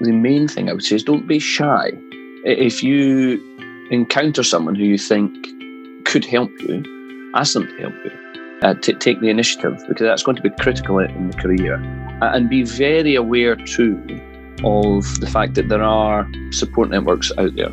the main thing I would say is don't be shy. If you encounter someone who you think could help you, ask them to help you. Uh, take the initiative because that's going to be critical in the career. Uh, and be very aware too of the fact that there are support networks out there.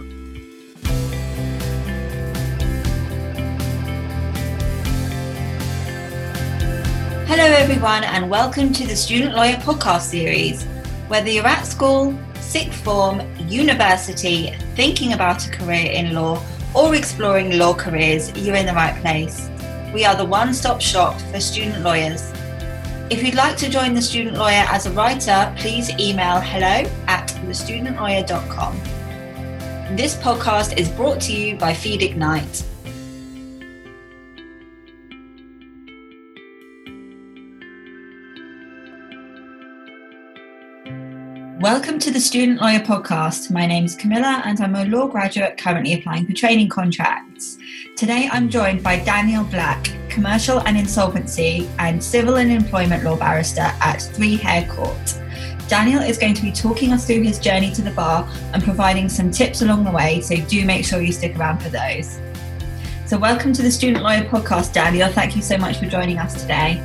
Hello, everyone, and welcome to the Student Lawyer Podcast Series. Whether you're at school, sixth form, university, thinking about a career in law, or exploring law careers, you're in the right place. We are the one stop shop for student lawyers. If you'd like to join the student lawyer as a writer, please email hello at thestudentlawyer.com. This podcast is brought to you by Feed Ignite. Welcome to the Student Lawyer Podcast. My name is Camilla and I'm a law graduate currently applying for training contracts. Today I'm joined by Daniel Black, commercial and insolvency and civil and employment law barrister at Three Hare Court. Daniel is going to be talking us through his journey to the bar and providing some tips along the way, so do make sure you stick around for those. So, welcome to the Student Lawyer Podcast, Daniel. Thank you so much for joining us today.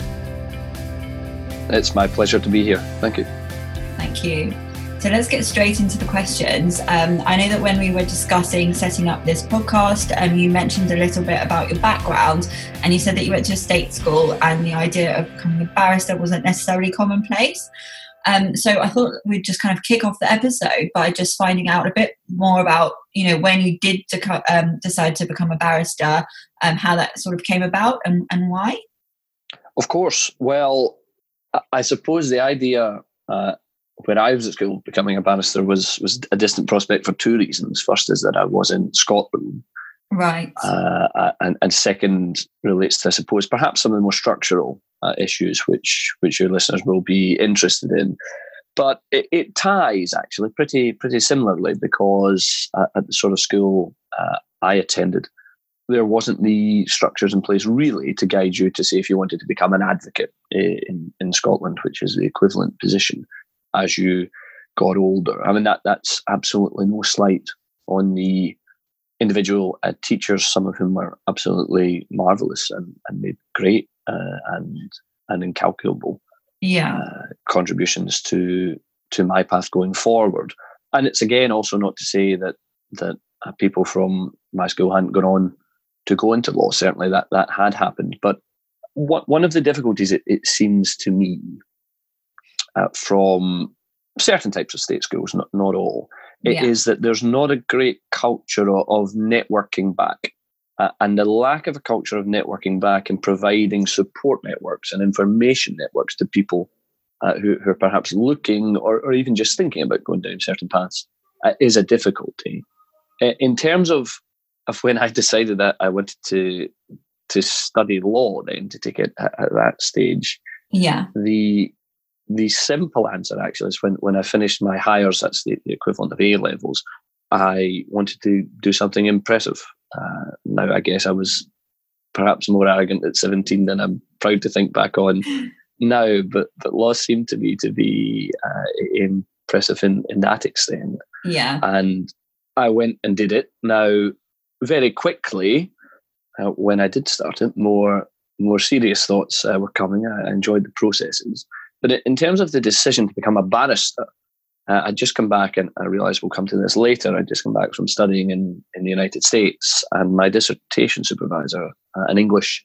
It's my pleasure to be here. Thank you. Thank you. So let's get straight into the questions. Um, I know that when we were discussing setting up this podcast, um, you mentioned a little bit about your background, and you said that you went to a state school, and the idea of becoming a barrister wasn't necessarily commonplace. Um, so I thought we'd just kind of kick off the episode by just finding out a bit more about, you know, when you did um, decide to become a barrister, um, how that sort of came about, and, and why. Of course. Well, I suppose the idea uh, when I was at school, becoming a barrister was was a distant prospect for two reasons. First is that I was in Scotland, right, uh, and and second relates to, I suppose, perhaps some of the more structural uh, issues which which your listeners will be interested in. But it, it ties actually pretty pretty similarly because uh, at the sort of school uh, I attended, there wasn't the structures in place really to guide you to say if you wanted to become an advocate eh, in, in Scotland, which is the equivalent position as you got older. I mean, that that's absolutely no slight on the individual uh, teachers, some of whom were absolutely marvelous and, and made great uh, and and incalculable yeah. uh, contributions to to my path going forward. And it's again also not to say that that uh, people from my school hadn't gone on to go into law. Certainly that that had happened, but what one of the difficulties it, it seems to me uh, from certain types of state schools, not, not all, It yeah. is that there's not a great culture of, networking back. Uh, and the lack of a culture of networking back and providing support networks and information networks to people uh, who, who, are perhaps looking or, or, even just thinking about going down certain paths uh, is a difficulty. Uh, in terms of, of when I decided that I wanted to to study law, then to take it at, at that stage, yeah, the the simple answer actually is when, when I finished my Highers, that's the, the equivalent of A levels, I wanted to do something impressive. Uh, now, I guess I was perhaps more arrogant at 17 than I'm proud to think back on now, but, but law seemed to me to be uh, impressive in, in that extent. Yeah. And I went and did it. Now, very quickly, uh, when I did start it, more more serious thoughts uh, were coming. I enjoyed the processes. But in terms of the decision to become a barrister, uh, I'd just come back and I realized we'll come to this later. I'd just come back from studying in, in the United States, and my dissertation supervisor, uh, an English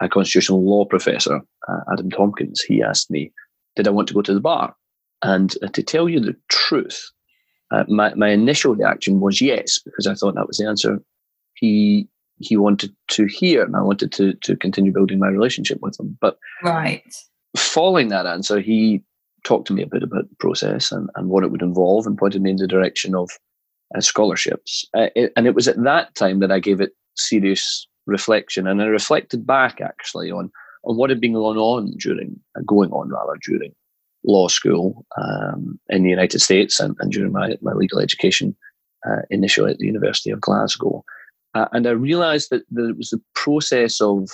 uh, constitutional law professor, uh, Adam Tomkins, he asked me, Did I want to go to the bar? And uh, to tell you the truth, uh, my, my initial reaction was yes, because I thought that was the answer he he wanted to hear, and I wanted to to continue building my relationship with him. But right following that answer, he talked to me a bit about the process and, and what it would involve and pointed me in the direction of uh, scholarships. Uh, it, and it was at that time that I gave it serious reflection. And I reflected back actually on, on what had been going on during, uh, going on rather, during law school um, in the United States and, and during my, my legal education uh, initially at the University of Glasgow. Uh, and I realized that, that it was the process of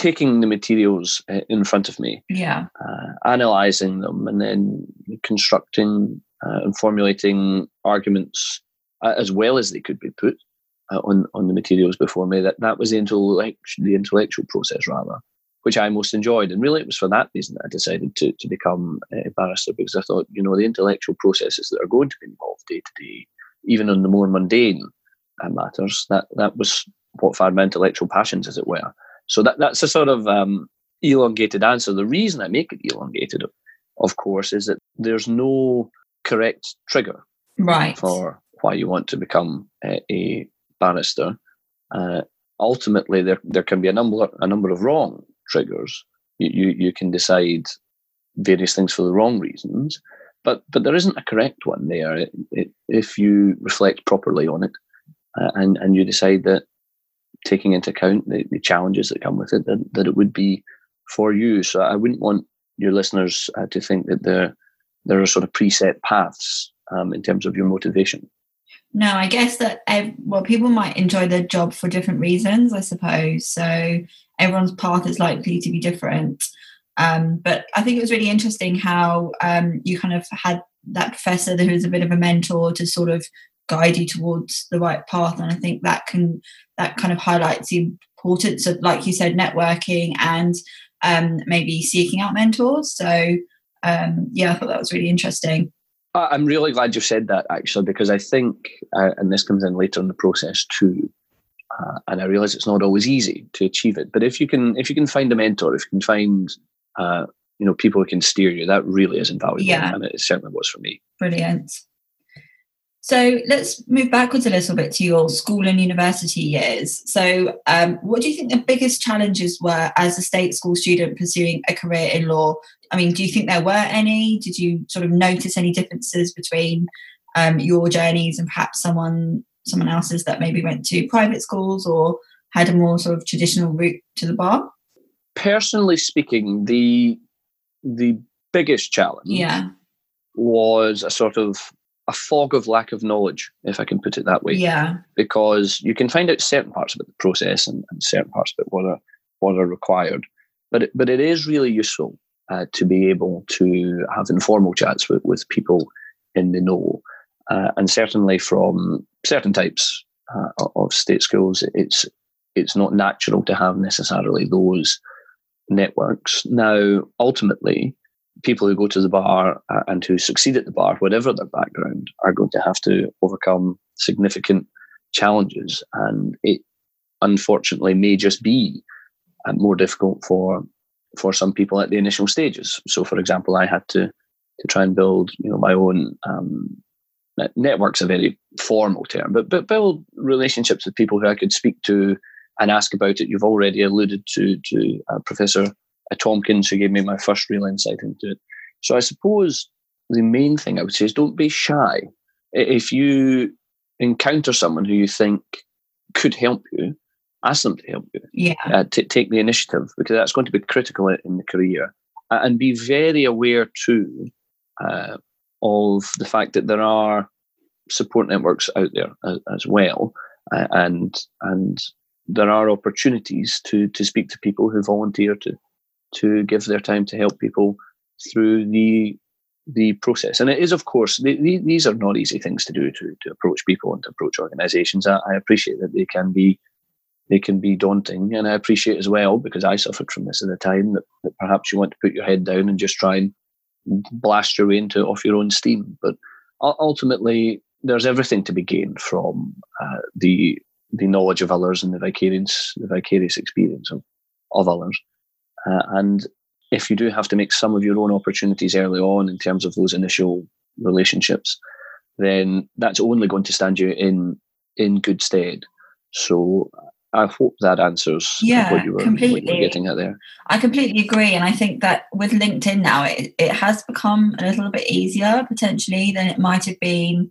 taking the materials uh, in front of me, yeah, uh, analyzing them, and then constructing uh, and formulating arguments as well as they could be put uh, on on the materials before me. That that was the intellectual the intellectual process rather, which I most enjoyed. And really, it was for that reason that I decided to to become a barrister because I thought you know the intellectual processes that are going to be involved day to day, even on the more mundane uh, matters, that that was what fired my intellectual passions, as it were. So that that's a sort of um, elongated answer. The reason I make it elongated, of course, is that there's no correct trigger right for why you want to become a, a barrister. Uh, ultimately, there there can be a number a number of wrong triggers. You, you you can decide various things for the wrong reasons, but but there isn't a correct one there. It, it, if you reflect properly on it, uh, and and you decide that taking into account the, the challenges that come with it, that, that it would be for you. So I wouldn't want your listeners uh, to think that there there are sort of preset paths um, in terms of your motivation. No, I guess that well, people might enjoy their job for different reasons, I suppose. So everyone's path is likely to be different. Um, but I think it was really interesting how um, you kind of had that professor who was a bit of a mentor to sort of guide you towards the right path. And I think that can that kind of highlights the importance of, like you said, networking and um, maybe seeking out mentors. So um, yeah, I thought that was really interesting. I'm really glad you said that actually, because I think, uh, and this comes in later in the process too, uh, and I realize it's not always easy to achieve it. But if you can, if you can find a mentor, if you can find, uh, you know, people who can steer you, that really is invaluable, yeah. and it certainly was for me. Brilliant. So let's move backwards a little bit to your school and university years. So, um, what do you think the biggest challenges were as a state school student pursuing a career in law? I mean, do you think there were any? Did you sort of notice any differences between um, your journeys and perhaps someone someone else's that maybe went to private schools or had a more sort of traditional route to the bar? Personally speaking, the the biggest challenge yeah. was a sort of a fog of lack of knowledge, if I can put it that way. Yeah. Because you can find out certain parts about the process and, and certain parts about what are what are required, but it, but it is really useful uh, to be able to have informal chats with, with people in the know, uh, and certainly from certain types uh, of state schools, it's it's not natural to have necessarily those networks. Now, ultimately, people who go to the bar uh, and who succeed at the bar, whatever their background, are going to have to overcome significant challenges. And it unfortunately may just be uh, more difficult for for some people at the initial stages. So, for example, I had to to try and build, you know, my own um, network's a very formal term, but but build relationships with people who I could speak to and ask about it. You've already alluded to to uh, Professor Tomkins who gave me my first real insight into it. So I suppose the main thing I would say is don't be shy. If you encounter someone who you think could help you, ask them to help you. Yeah. Uh, t- take the initiative because that's going to be critical in the career. Uh, and be very aware too uh, of the fact that there are support networks out there as, as well, uh, and and there are opportunities to to speak to people who volunteer to to give their time to help people through the the process. And it is, of course, the, the, these are not easy things to do to, to approach people and to approach organisations. I, I, appreciate that they can be they can be daunting, and I appreciate as well because I suffered from this at the time that, that perhaps you want to put your head down and just try and blast your way into off your own steam. But ultimately, there's everything to be gained from uh, the the knowledge of others and the vicarious the vicarious experience of, of others. Uh, and if you do have to make some of your own opportunities early on in terms of those initial relationships, then that's only going to stand you in in good stead. So I hope that answers yeah, what, you were, completely. what you were getting at there. I completely agree. And I think that with LinkedIn now, it, it has become a little bit easier potentially than it might have been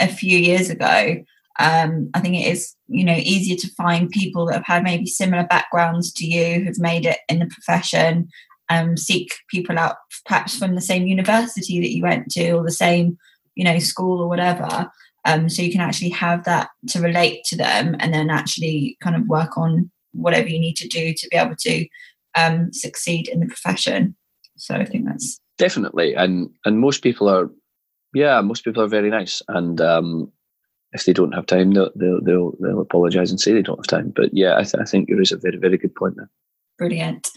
a few years ago um, I think it is, you know, easier to find people that have had maybe similar backgrounds to you, who've made it in the profession, um, seek people out perhaps from the same university that you went to or the same, you know, school or whatever. Um, so you can actually have that to relate to them and then actually kind of work on whatever you need to do to be able to um, succeed in the profession. So I think that's definitely, and and most people are yeah, most people are very nice, and um, if they don't have time, they'll they'll they'll, they'll apologise and say they don't have time. But yeah, I, th- I think there is a very very good point there. Brilliant.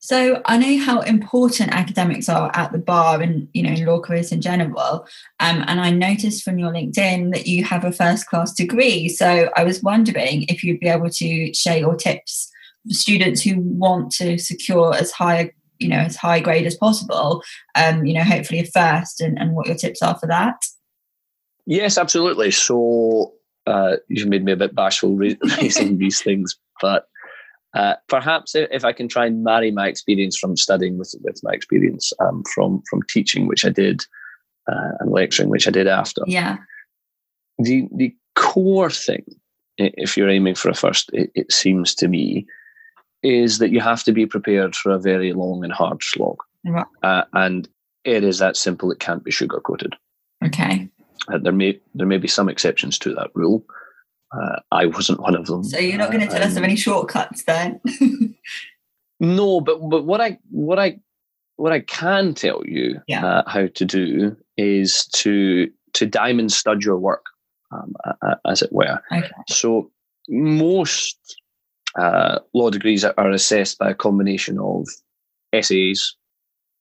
So I know how important academics are at the bar and you know in law careers in general. Um, and I noticed from your LinkedIn that you have a first class degree. So I was wondering if you'd be able to share your tips for students who want to secure as high you know as high grade as possible. Um, you know, hopefully a first, and, and what your tips are for that. Yes, absolutely. So uh, you've made me a bit bashful raising these things, but uh, perhaps if I can try and marry my experience from studying with, with my experience um, from from teaching, which I did, uh, and lecturing, which I did after. Yeah. The the core thing, if you're aiming for a first, it, it seems to me, is that you have to be prepared for a very long and hard slog. Right. Uh, and it is that simple. It can't be sugar coated. Okay. Uh, there may there may be some exceptions to that rule. Uh, I wasn't one of them. So you're not going to tell us of any shortcuts then? no, but but what I what I what I can tell you yeah. uh, how to do is to to diamond stud your work, um, as it were. Okay. So most uh, law degrees are assessed by a combination of essays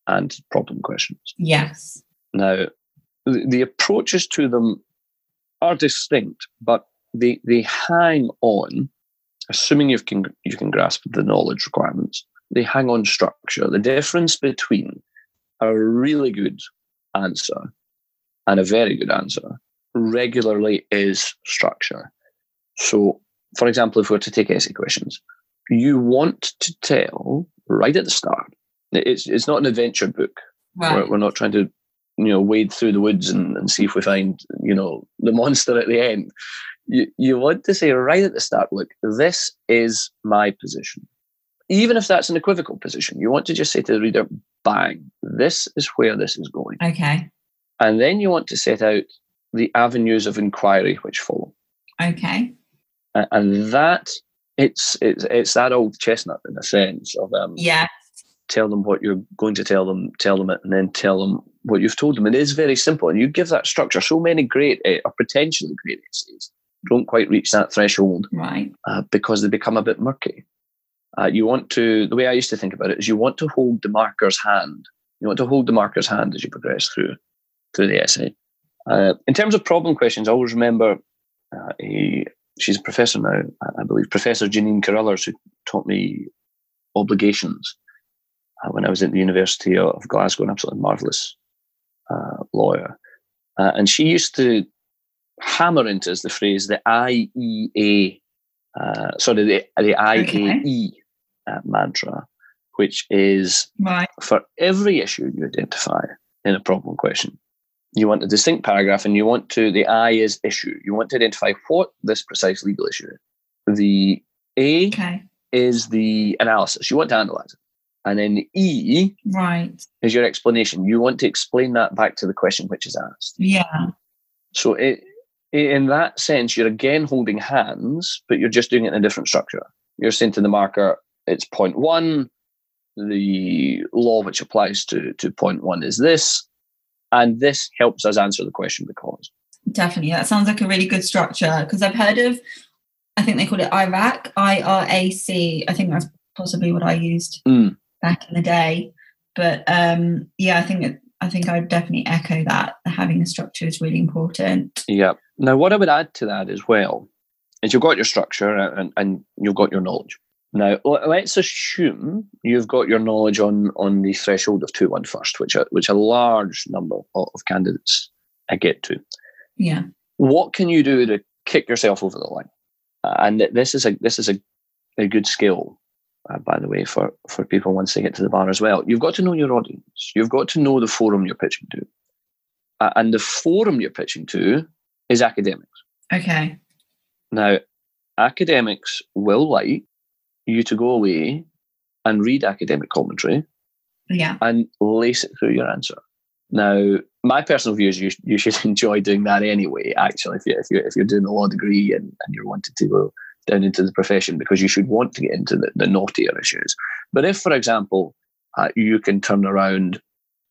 and problem questions. Yes. Now, the, the approaches to them are distinct, but they they hang on, assuming you can you can grasp the knowledge requirements. They hang on structure. The difference between a really good answer and a very good answer regularly is structure. So, for example, if we were to take essay questions, you want to tell right at the start. It's it's not an adventure book. Right. We're, we're not trying to you know wade through the woods and, and see if we find you know the monster at the end you, you want to say right at the start, look, this is my position. Even if that's an equivocal position, you want to just say to the reader, bang, this is where this is going. Okay. And then you want to set out the avenues of inquiry which follow. Okay. And, and that it's it's it's that old chestnut in a sense of um yeah. Tell them what you're going to tell them, tell them it, and then tell them what you've told them. It is very simple, and you give that structure. So many great uh, or potentially great essays don't quite reach that threshold right uh, because they become a bit murky. Uh, you want to, the way I used to think about it is you want to hold the marker's hand. You want to hold the marker's hand as you progress through through the essay. Uh, in terms of problem questions, I always remember uh, a, she's a professor now, I believe, Professor Janeen Carruthers, who taught me obligations uh, when I was at the University of Glasgow, an absolutely marvellous uh, lawyer. and she used to hammer into is the phrase the IEA, uh, sorry, the, the IAE okay. uh, mantra, which is right. for every issue you identify in a problem question, you want a distinct paragraph and you want to, the I is issue. You want to identify what this precise legal issue is. The A okay. is the analysis. You want to analyze it. And then E right. is your explanation. You want to explain that back to the question which is asked. Yeah. So it, in that sense, you're again holding hands, but you're just doing it in a different structure. You're saying to the marker, it's point one. The law which applies to, to point one is this. And this helps us answer the question because. Definitely. That sounds like a really good structure because I've heard of, I think they call it IRAC, I R A C. I think that's possibly what I used mm. Back in the day. But um, yeah, I think I think I would definitely echo that. Having a structure is really important. Yeah. Now, what I would add to that as well is you've got your structure and, and you've got your knowledge. Now, let's assume you've got your knowledge on, on the threshold of 2 1 first, which a, which a large number of, of candidates get to. Yeah. What can you do to kick yourself over the line? Uh, and this is a this is a, a good skill, uh, by the way, for, for people once they get to the bar as well. You've got to know your audience. You've got to know the forum you're pitching to. Uh, and the forum you're pitching to is academics. Okay. Now, academics will like you to go away and read academic commentary yeah. and lace it through your answer. Now, my personal view is you, you should enjoy doing that anyway, actually, if, you, if, you're, if you're doing a law degree and, and you're wanting to go down into the profession, because you should want to get into the, the naughtier issues. But if, for example, uh, you can turn around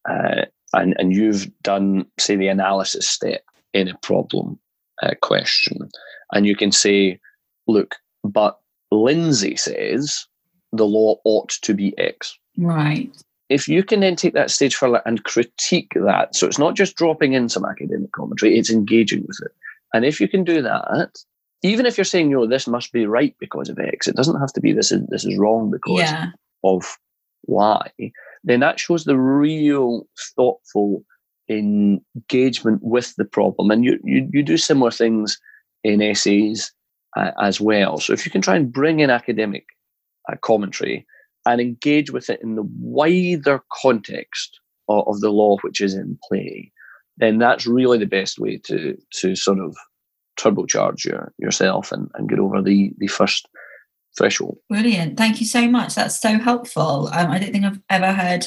uh, and and you've done say the analysis step in a problem uh, question, and you can say, look, but Lindsay says the law ought to be X. Right. If you can then take that stage further and critique that, so it's not just dropping in some academic commentary, it's engaging with it. And if you can do that, even if you're saying, "No, this must be right because of X," it doesn't have to be this is this is wrong because yeah. of Y. Then that shows the real thoughtful engagement with the problem, and you you, you do similar things in essays uh, as well. So if you can try and bring in academic uh, commentary and engage with it in the wider context of, of the law which is in play, then that's really the best way to to sort of turbocharge your, yourself and, and get over the the first threshold. Brilliant. Thank you so much. That's so helpful. Um, I don't think I've ever heard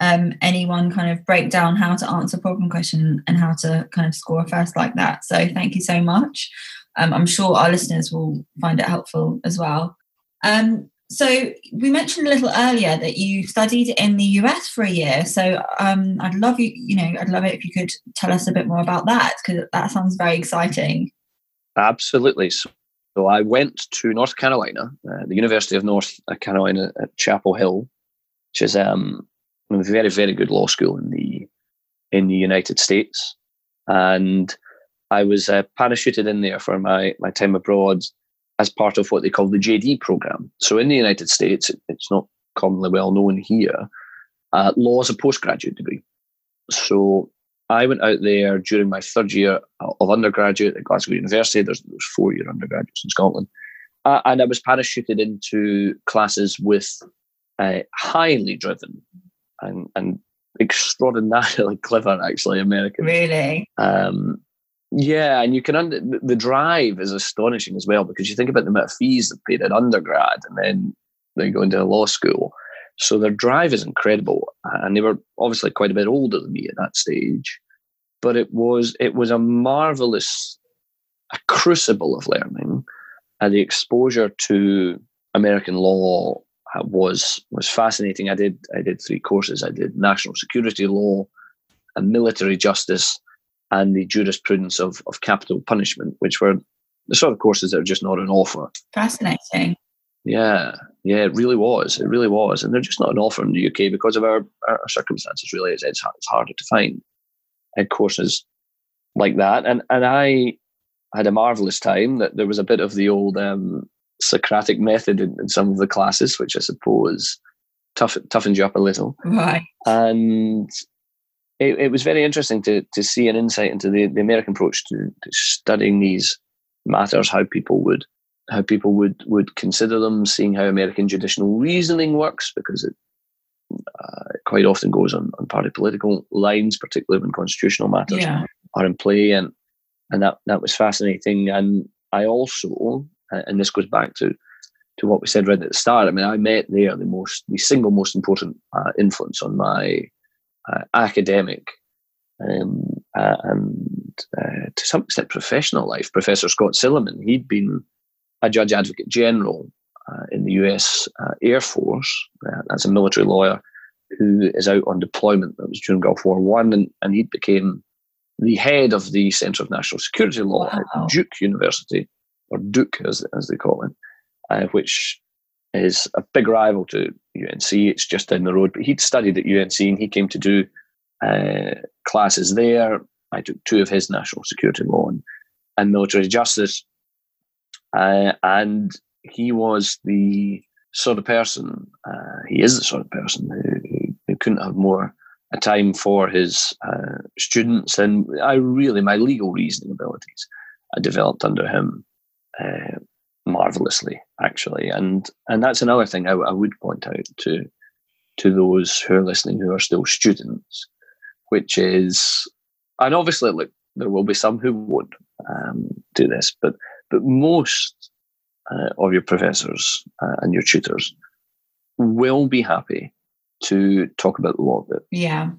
um, anyone kind of break down how to answer a problem question and how to kind of score first like that. So thank you so much. Um, I'm sure our listeners will find it helpful as well. Um, so we mentioned a little earlier that you studied in the US for a year. So um, I'd love you, you know, I'd love it if you could tell us a bit more about that because that sounds very exciting. Absolutely. So, so I went to North Carolina, uh, the University of North Carolina at Chapel Hill, which is um, a very, very good law school in the in the United States, and I was uh, parachuted in there for my my time abroad as part of what they call the JD program. So in the United States, it's not commonly well known here. Uh, law is a postgraduate degree. So I went out there during my third year of undergraduate at Glasgow University. There's, there's four year undergraduates in Scotland. Uh, and I was parachuted into classes with uh, highly driven and, and extraordinarily clever, actually, Americans. Really? Um, yeah, and you can under the drive is astonishing as well because you think about the amount of fees they paid at undergrad and then they go into law school. So their drive is incredible, and they were obviously quite a bit older than me at that stage. But it was it was a marvelous, a crucible of learning, and the exposure to American law was was fascinating. I did I did three courses. I did national security law, and military justice, and the jurisprudence of of capital punishment, which were the sort of courses that are just not on offer. Fascinating. Yeah, yeah, it really was. It really was, and they're just not an offer in the UK because of our, our circumstances. Really, it's, it's harder to find courses like that. And and I had a marvelous time. That there was a bit of the old um, Socratic method in, in, some of the classes, which I suppose tough, toughened you up a little. Right. And it, it was very interesting to to see an insight into the, the American approach to, to studying these matters, how people would how people would would consider them, seeing how American judicial reasoning works, because it uh, quite often goes on, on party political lines, particularly when constitutional matters yeah. are in play, and and that that was fascinating. And I also, and this goes back to to what we said right at the start. I mean, I met there the most, the single most important uh, influence on my uh, academic um, uh, and uh, to some extent professional life. Professor Scott Silliman, he'd been a judge advocate general uh, in the US uh, Air Force. Uh, that's a military lawyer who is out on deployment. That was during Gulf War One, and, and he became the head of the Centre of National Security Law wow. at Duke University, or Duke as, as they call it, uh, which is a big rival to UNC. It's just down the road. But he'd studied at UNC and he came to do uh, classes there. I took two of his national security law and, and military justice. Uh, and he was the sort of person, uh, he is the sort of person who, who couldn't have more a time for his uh, students. And I really, my legal reasoning abilities, I developed under him uh, marvelously, actually. And and that's another thing I, I, would point out to to those who are listening who are still students, which is, and obviously, look, there will be some who would um, do this, but but most uh, of your professors uh, and your tutors will be happy to talk about the law a bit. Yeah.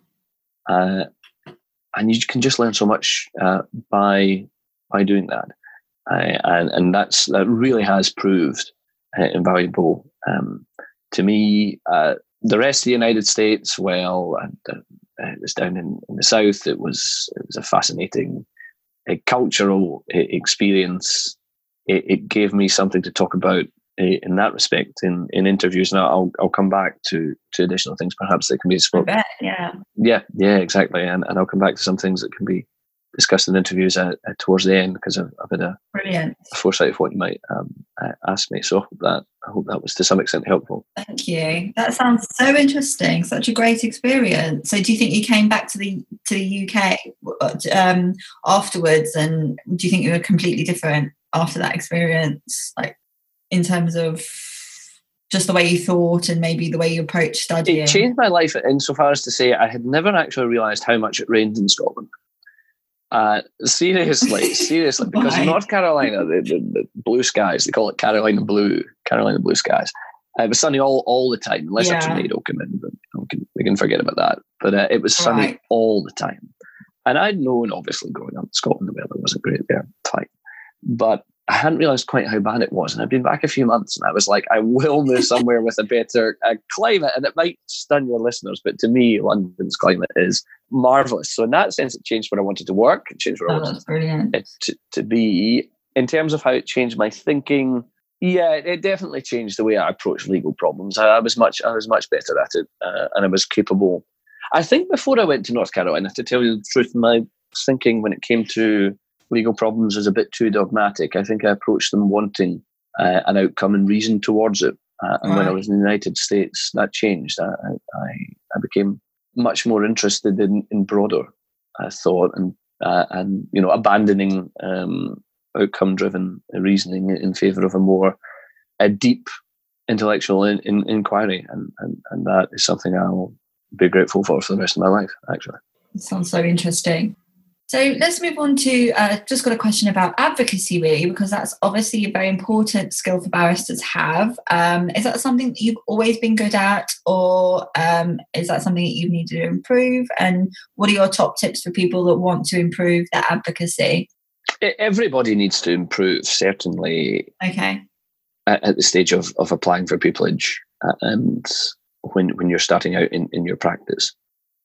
Uh, and you can just learn so much uh, by by doing that, uh, and and that's that really has proved uh, invaluable um, to me. the rest of the United States, well, uh, it was down in, in, the south. It was it was a fascinating uh, cultural experience. It, it, gave me something to talk about uh, in that respect in, in interviews. Now I'll I'll come back to to additional things perhaps that can be spoken. yeah. Yeah, yeah, exactly. And and I'll come back to some things that can be discussed in interviews uh, uh, towards the end because I've, I've had a, Brilliant. a foresight of what you might um, uh, ask me. So I hope that I hope that was to some extent helpful. Thank you. That sounds so interesting. Such a great experience. So do you think you came back to the to the UK um, afterwards, and do you think you were completely different after that experience, like in terms of just the way you thought and maybe the way you approached studying? It changed my life insofar as to say I had never actually realised how much it rained in Scotland. Uh, seriously, seriously, because in North Carolina, the, the, the, blue skies, they call it Carolina blue, Carolina blue skies. Uh, it was sunny all, all the time, unless yeah. a tornado came in. But we can, we can forget about that. But uh, it was sunny right. all the time. And I'd known, obviously, growing up in Scotland, the weather wasn't great there. Fine. But I hadn't realized quite how bad it was. And I'd been back a few months and I was like, I will move somewhere with a better uh, climate. And it might stun your listeners, but to me, London's climate is marvelous. So in that sense, it changed where I wanted to work, it changed where oh, I wanted to, to be. In terms of how it changed my thinking, yeah, it definitely changed the way I approach legal problems. I, I was much, I was much better at it, uh, and I was capable. I think before I went to North Carolina, to tell you the truth, my thinking when it came to legal problems is a bit too dogmatic. I think I approached them wanting uh, an outcome and reason towards it. Uh, and right. when I was in the United States, that changed. I, I, I became much more interested in, in broader uh, thought and uh, and you know abandoning um, outcome driven reasoning in favor of a more a deep intellectual in, in, inquiry and, and and that is something I'll be grateful for for the rest of my life actually. It sounds so interesting. So let's move on to uh, just got a question about advocacy, really, because that's obviously a very important skill for barristers have. Um, is that something that you've always been good at, or um, is that something that you need to improve? And what are your top tips for people that want to improve their advocacy? Everybody needs to improve, certainly. Okay. At, at the stage of, of applying for pupillage uh, and when when you're starting out in, in your practice.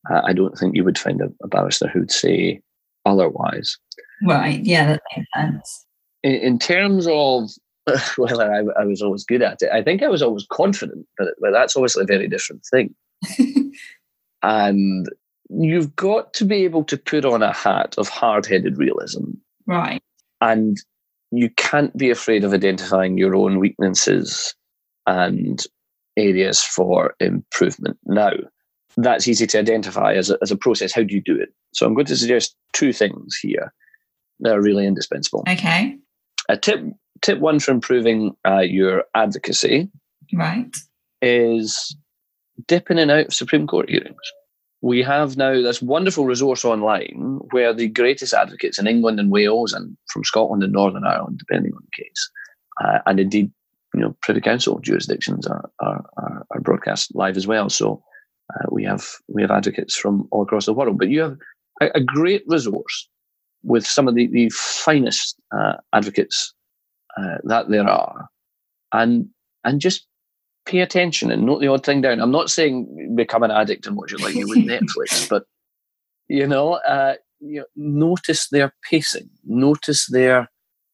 Uh, I don't think you would find a, a barrister who'd say otherwise. Right. Yeah, that makes sense. In, in terms of whether I, I, was always good at it, I think I was always confident, but, but that's obviously a very different thing. and you've got to be able to put on a hat of hard headed realism. Right. And you can't be afraid of identifying your own weaknesses and areas for improvement. Now, that's easy to identify as a, as a process. How do you do it? So I'm going to suggest two things here that are really indispensable. Okay. A tip tip one for improving uh, your advocacy, right, is dip in and out of Supreme Court hearings. We have now this wonderful resource online where the greatest advocates in England and Wales and from Scotland and Northern Ireland, depending on the case, uh, and indeed, you know, Privy Council jurisdictions are, are, are, are broadcast live as well. So uh, we have we have advocates from all across the world, but you have a, a great resource with some of the, the finest uh, advocates uh, that there are, and and just pay attention and note the odd thing down. I'm not saying become an addict and watch it like you would Netflix, but you know, uh, you know, notice their pacing, notice their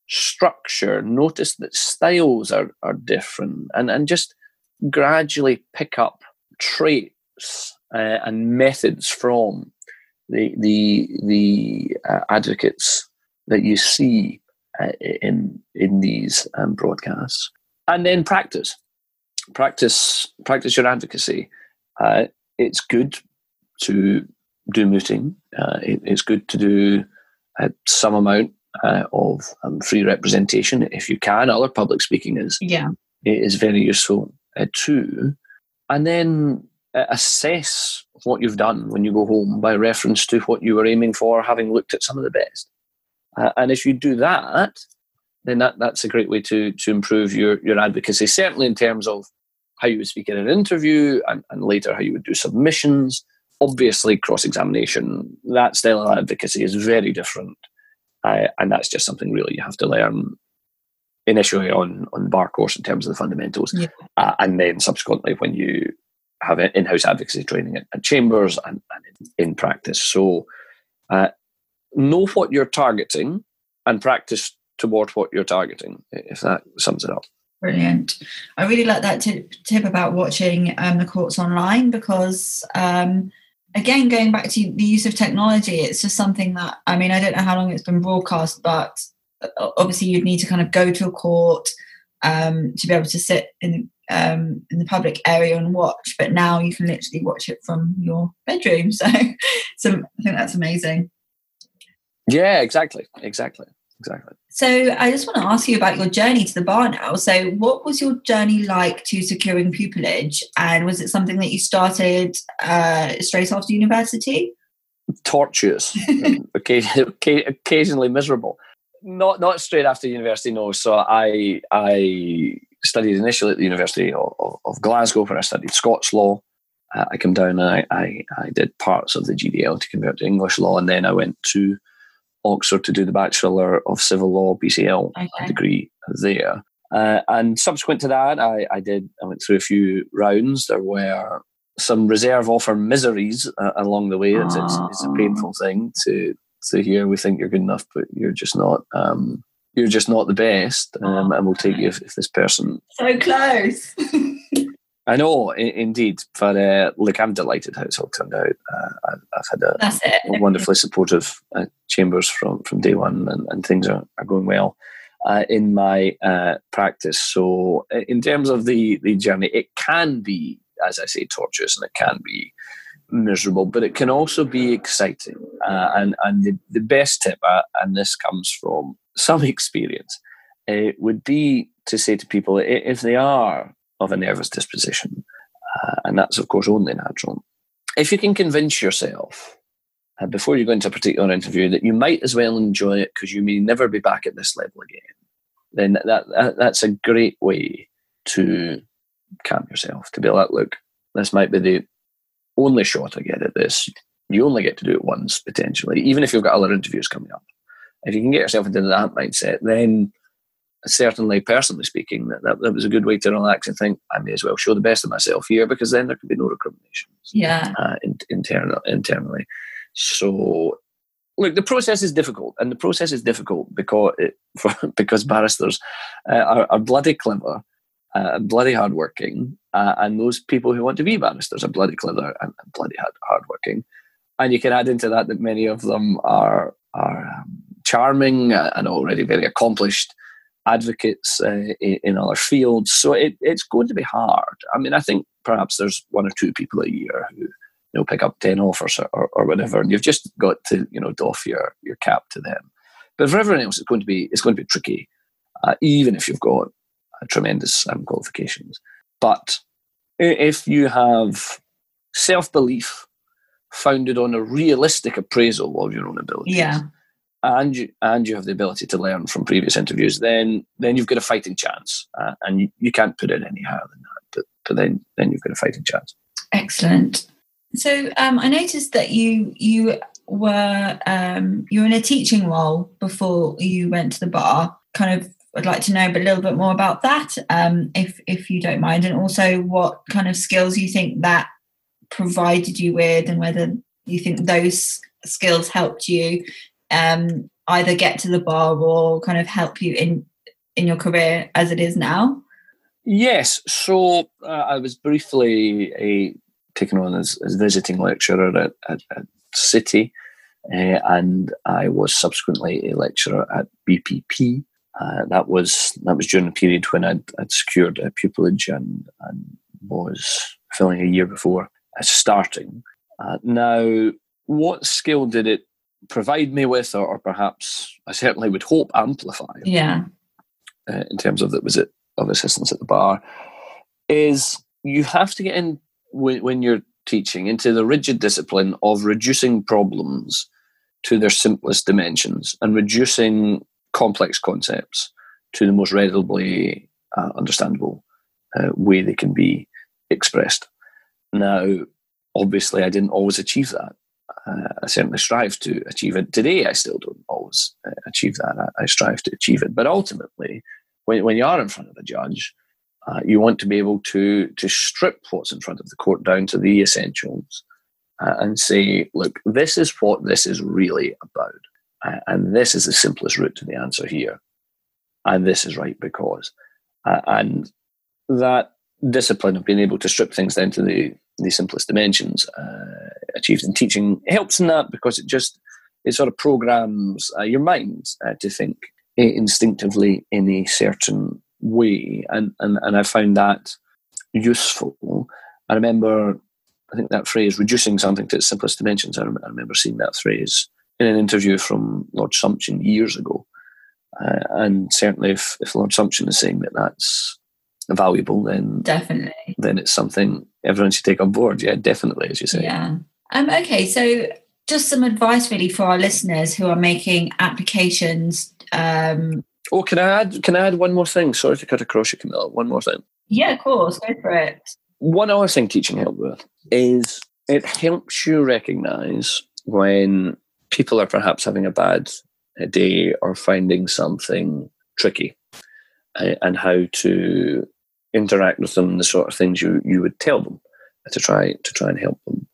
structure, notice that styles are are different, and and just gradually pick up traits uh, and methods from the the the uh, advocates that you see uh, in in these um, broadcasts, and then practice, practice, practice your advocacy. Uh, it's good to do mooting. Uh, it, it's good to do uh, some amount of um, free representation if you can. Other public speaking is yeah is very useful too, and then assess what you've done when you go home by reference to what you were aiming for, having looked at some of the best. Uh, and if you do that, then that, that's a great way to to improve your your advocacy. Certainly in terms of how you would speak in an interview, and, and later how you would do submissions. Obviously, cross examination that style of advocacy is very different, uh, and that's just something really you have to learn initially on on the bar course in terms of the fundamentals, yeah. uh, and then subsequently when you have in-house advocacy training at, at chambers and, and in, practice. So uh, know what you're targeting and practice toward what you're targeting. If that sums it up. Brilliant. I really like that tip, tip about watching um, the courts online because, um, again, going back to the use of technology, it's just something that, I mean, I don't know how long it's been broadcast, but uh, obviously you'd need to kind of go to a court um, to be able to sit in um, in the public area and watch. But now you can literally watch it from your bedroom. So, so I think that's amazing. Yeah, exactly, exactly, exactly. So I just want to ask you about your journey to the bar now. So what was your journey like to securing pupillage, and was it something that you started uh, straight after university? Tortuous, occasionally, occasionally miserable. Not not straight after university, no. So I I studied initially at the University of, of, of Glasgow, where I studied Scots law. Uh, I came down and I, I, I did parts of the GDL to convert to English law, and then I went to Oxford to do the Bachelor of Civil Law BCL okay. degree there. Uh, and subsequent to that, I, I did. I went through a few rounds. There were some reserve offer miseries uh, along the way. It's, it's, it's, a painful thing to to hear. We think you're good enough, but you're just not. Um, you're just not the best, um, and we'll take you if, if this person. So close. I know, I- indeed. But uh, look, I'm delighted how it's all turned out. Uh, I've, I've, had a, a wonderfully supportive uh, chambers from, from day one, and, and things are, are going well uh, in my uh, practice. So, in terms of the, the journey, it can be, as I say, torturous and it can be miserable, but it can also be exciting. and and the, the best tip, and this comes from some experience, would be to say to people if they are of a nervous disposition. Uh, and that's, of course, only natural. If you can convince yourself uh, before you go into a particular interview that you might as well enjoy it because you may never be back at this level again, then that, that that's a great way to calm yourself, to be like, look, this might be the only shot I get at this. You only get to do it once, potentially, even if you've got other interviews coming up. If you can get yourself into that mindset, then certainly, personally speaking, that, that, that was a good way to relax and think I may as well show the best of myself here because then there could be no recriminations. Yeah. Uh, in, internal, internally. So, look, the process is difficult, and the process is difficult because it, for, because barristers uh, are, are, bloody clever, uh, bloody hardworking, uh, and those people who want to be barristers are bloody clever and, bloody hard, hardworking. And you can add into that that many of them are are um, charming and already very accomplished advocates uh, in other fields. So it, it's going to be hard. I mean, I think perhaps there's one or two people a year who you know pick up ten offers or, or whatever, and you've just got to you know doff your your cap to them. But for everyone else, it's going to be it's going to be tricky, uh, even if you've got uh, tremendous um, qualifications. But if you have self belief founded on a realistic appraisal of your own abilities. Yeah and you and you have the ability to learn from previous interviews, then then you've got a fighting chance, uh, and you, you can't put it any higher than that. But but then then you've got a fighting chance. Excellent. So um, I noticed that you you were um, you were in a teaching role before you went to the bar. Kind of, I'd like to know a little bit more about that, um, if if you don't mind, and also what kind of skills you think that provided you with, and whether you think those skills helped you um, either get to the bar or kind of help you in in your career as it is now? Yes. So uh, I was briefly a, taken on as, as visiting lecturer at, at, at City, uh, and I was subsequently a lecturer at BPP. Uh, that was that was during a period when I'd, I'd secured a pupillage and, and was filling a year before starting. Uh, now, what skill did it provide me with, or, or perhaps I certainly would hope amplify. Yeah. Uh, in terms of that was it of assistance at the bar, is you have to get in when, when you're teaching into the rigid discipline of reducing problems to their simplest dimensions and reducing complex concepts to the most readily uh, understandable uh, way they can be expressed. Now, obviously, I didn't always achieve that uh, I certainly strive to achieve it. Today, I still don't always uh, achieve that. I, I, strive to achieve it. But ultimately, when, when you are in front of a judge, Uh, you want to be able to to strip what's in front of the court down to the essentials uh, and say, look, this is what this is really about, and this is the simplest route to the answer here, and this is right because, uh, and that discipline of being able to strip things down to the the simplest dimensions uh, achieved in teaching helps in that because it just it sort of programs uh, your mind to think instinctively in a certain way, and and and I found that useful. I remember, I think that phrase "reducing something to its simplest dimensions." I remember seeing that phrase in an interview from Lord Sumption years ago, uh, and certainly if, if Lord Sumption is saying that that's valuable, then definitely, then it's something everyone should take on board. Yeah, definitely, as you say. Yeah. Um. Okay. So just some advice really for our listeners who are making applications um, Oh, can I add? Can I add one more thing? Sorry to cut across you, Camilla. One more thing. Yeah, of course. Go for it. One other thing teaching help with is it helps you recognise when people are perhaps having a bad day or finding something tricky, and how to interact with them, the sort of things you you would tell them to try to try and help them,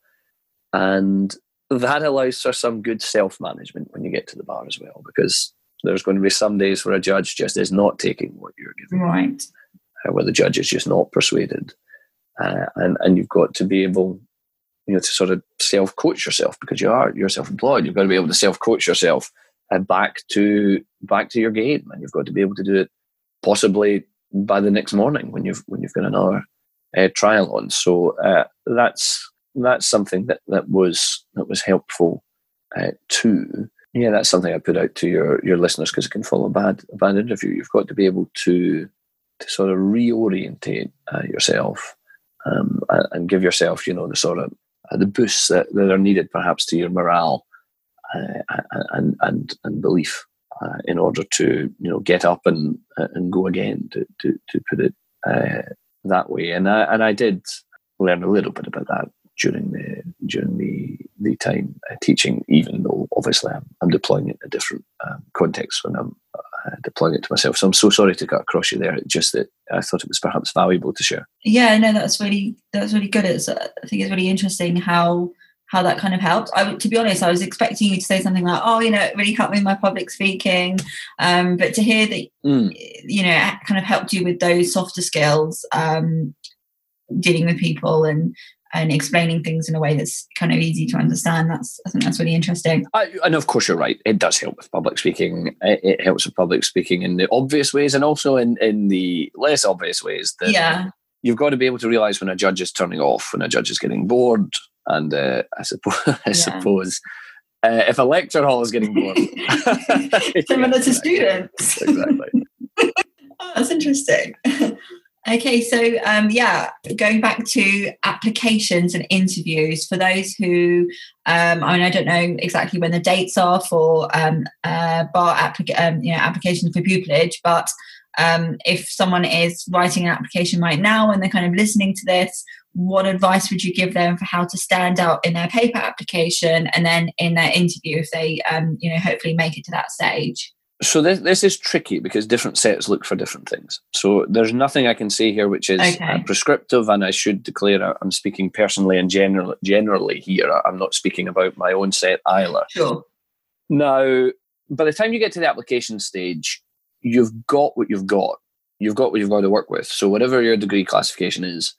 and that allows for some good self management when you get to the bar as well, because there's going to be some days where a judge just is not taking what you're giving. Right. Where the judge is just not persuaded. Uh, and, and you've got to be able, you know, to sort of self coach yourself because you are, you're self employed. You've got to be able to self coach yourself uh, back to, back to your game. And you've got to be able to do it possibly by the next morning when you've, when you've got another uh, trial on. So uh, that's, that's something that, that was, that was helpful uh, too yeah, that's something I put out to your your listeners because it can follow a bad a bad interview. You've got to be able to to sort of reorientate uh, yourself um, and give yourself, you know, the sort of the boosts that, that are needed, perhaps, to your morale uh, and and and belief uh, in order to you know get up and uh, and go again. To to to put it uh, that way, and I and I did learn a little bit about that during the during the the time uh, teaching, even though obviously I'm, I'm deploying it in a different um, context when I'm uh, deploying it to myself. So I'm so sorry to cut across you there. Just that I thought it was perhaps valuable to share. Yeah, no, that's really that's really good. It's uh, I think it's really interesting how how that kind of helped. I, to be honest, I was expecting you to say something like, "Oh, you know, it really helped me with my public speaking," um, but to hear that, mm. you know, it kind of helped you with those softer skills, um, dealing with people and and explaining things in a way that's kind of easy to understand. That's I think that's really interesting. I, and of course, you're right. It does help with public speaking. It, it, helps with public speaking in the obvious ways and also in in the less obvious ways. That yeah, you've got to be able to realize when a judge is turning off, when a judge is getting bored, and uh, I suppose I yeah. suppose. Uh, if a lecture hall is getting bored, similar to students. Exactly. oh, that's interesting. Okay, so um, yeah, going back to applications and interviews for those who, um, I mean, I don't know exactly when the dates are for um, uh, bar applic- um, you know, applications for pupillage, but um, if someone is writing an application right now and they're kind of listening to this, what advice would you give them for how to stand out in their paper application and then in their interview if they, um, you know, hopefully make it to that stage? So this this is tricky because different sets look for different things. So there's nothing I can say here which is uh, okay. prescriptive, and I should declare I'm speaking personally and general, generally here. I'm not speaking about my own set either. Sure. Now, by the time you get to the application stage, you've got what you've got. You've got what you've got to work with. So whatever your degree classification is,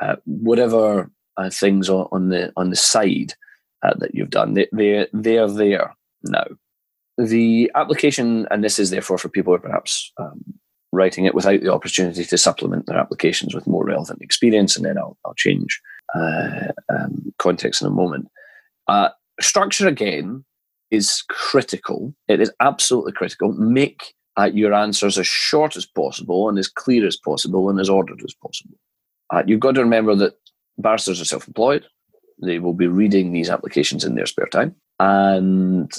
uh, whatever uh, things on, on, the on the side uh, that you've done, they, they they are there now the application, and this is therefore for people who are perhaps um, writing it without the opportunity to supplement their applications with more relevant experience, and then I'll, I'll change uh, um, context in a moment. Uh, structure again is critical. It is absolutely critical. Make uh, your answers as short as possible and as clear as possible and as ordered as possible. Uh, you've got to remember that barristers are self employed. They will be reading these applications in their spare time. And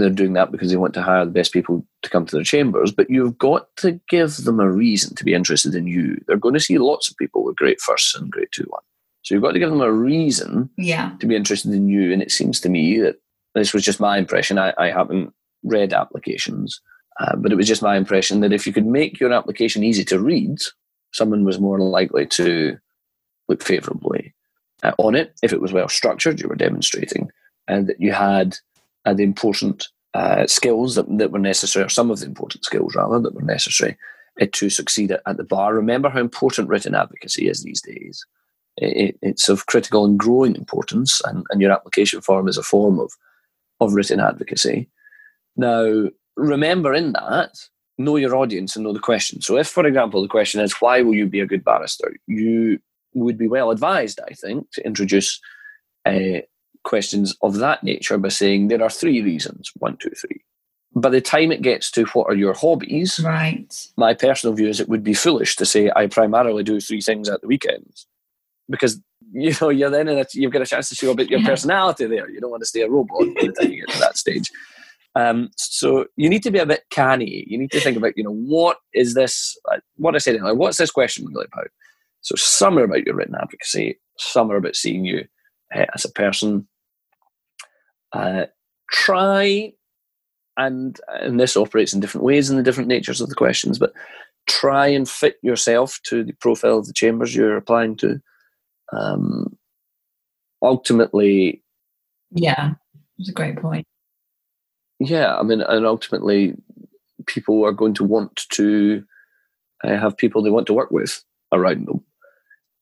they're doing that because they want to hire the best people to come to their chambers, but you've got to give them a reason to be interested in you. They're going to see lots of people with great firsts and great 2 1. So you've got to give them a reason yeah. to be interested in you. And it seems to me that this was just my impression. I, I haven't read applications, uh, but it was just my impression that if you could make your application easy to read, someone was more likely to look favourably uh, on it if it was well structured. You were demonstrating, and that you had uh, the important uh, skills that, that were necessary, or some of the important skills rather that were necessary uh, to succeed at, at, the bar. Remember how important written advocacy is these days. It, it's of critical and growing importance, and, and your application form is a form of of written advocacy. Now, remember in that know your audience and know the question. So, if, for example, the question is, why will you be a good barrister? You would be well advised, I think, to introduce uh, questions of that nature by saying there are three reasons one, two, three. By the time it gets to what are your hobbies, right? My personal view is it would be foolish to say I primarily do three things at the weekends, because you know you're then in a, you've got a chance to show a bit your personality there. You don't want to stay a robot time you get to that stage. Um, so you need to be a bit canny. You need to think about, you know, what is this? What I said earlier. What's this question really about? So some are about your written advocacy. Some are about seeing you uh, as a person. Uh, try and and this operates in different ways in the different natures of the questions, but try and fit yourself to the profile of the chambers you're applying to. Um, ultimately, yeah, it's a great point. Yeah, I mean, and ultimately, people are going to want to uh, have people they want to work with around them,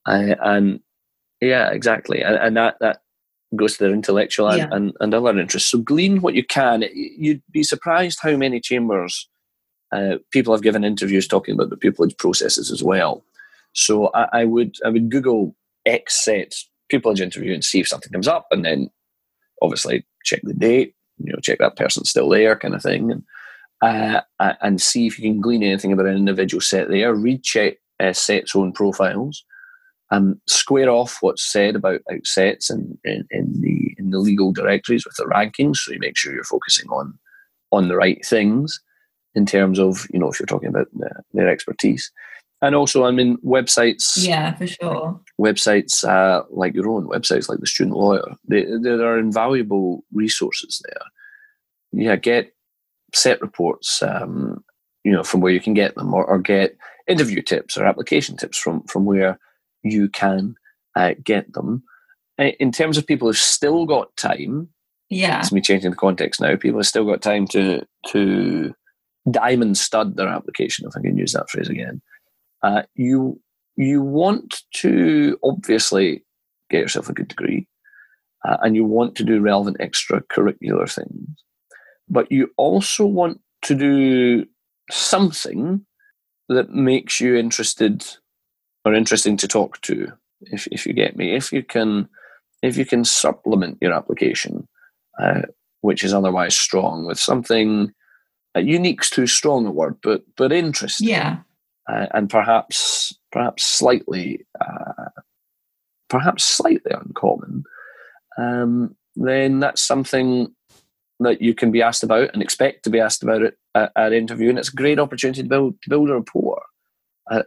uh, and yeah, exactly, and, and that that goes to their intellectual and, yeah. and, and other interests. So glean what you can. You'd be surprised how many chambers uh, people have given interviews talking about the pupillage processes as well. So I, I would I would Google X sets pupillage interview and see if something comes up, and then obviously check the date, you know check that person's still there kind of thing and uh, and see if you can glean anything about an individual set there read check uh, sets own profiles and square off what's said about outsets in, in, in, the in the legal directories with the rankings so you make sure you're focusing on on the right things in terms of you know if you're talking about their expertise and also, I mean, websites. Yeah, for sure. Websites uh, like your own websites, like the Student Lawyer, they, there are invaluable resources there. Yeah, get set reports, um, you know, from where you can get them, or, or, get interview tips or application tips from from where you can uh, get them. In terms of people who've still got time, yeah, it's me changing the context now. People have still got time to to diamond stud their application, if I can use that phrase again uh, you you want to obviously get yourself a good degree, uh, and you want to do relevant extracurricular things, but you also want to do something that makes you interested or interesting to talk to. If if you get me, if you can, if you can supplement your application, uh, which is otherwise strong, with something. Uh, unique's too strong a word, but but interesting. Yeah uh, and perhaps perhaps slightly uh, perhaps slightly uncommon, um, then that's something that you can be asked about and expect to be asked about it at, at interview, and it's a great opportunity to build to build a rapport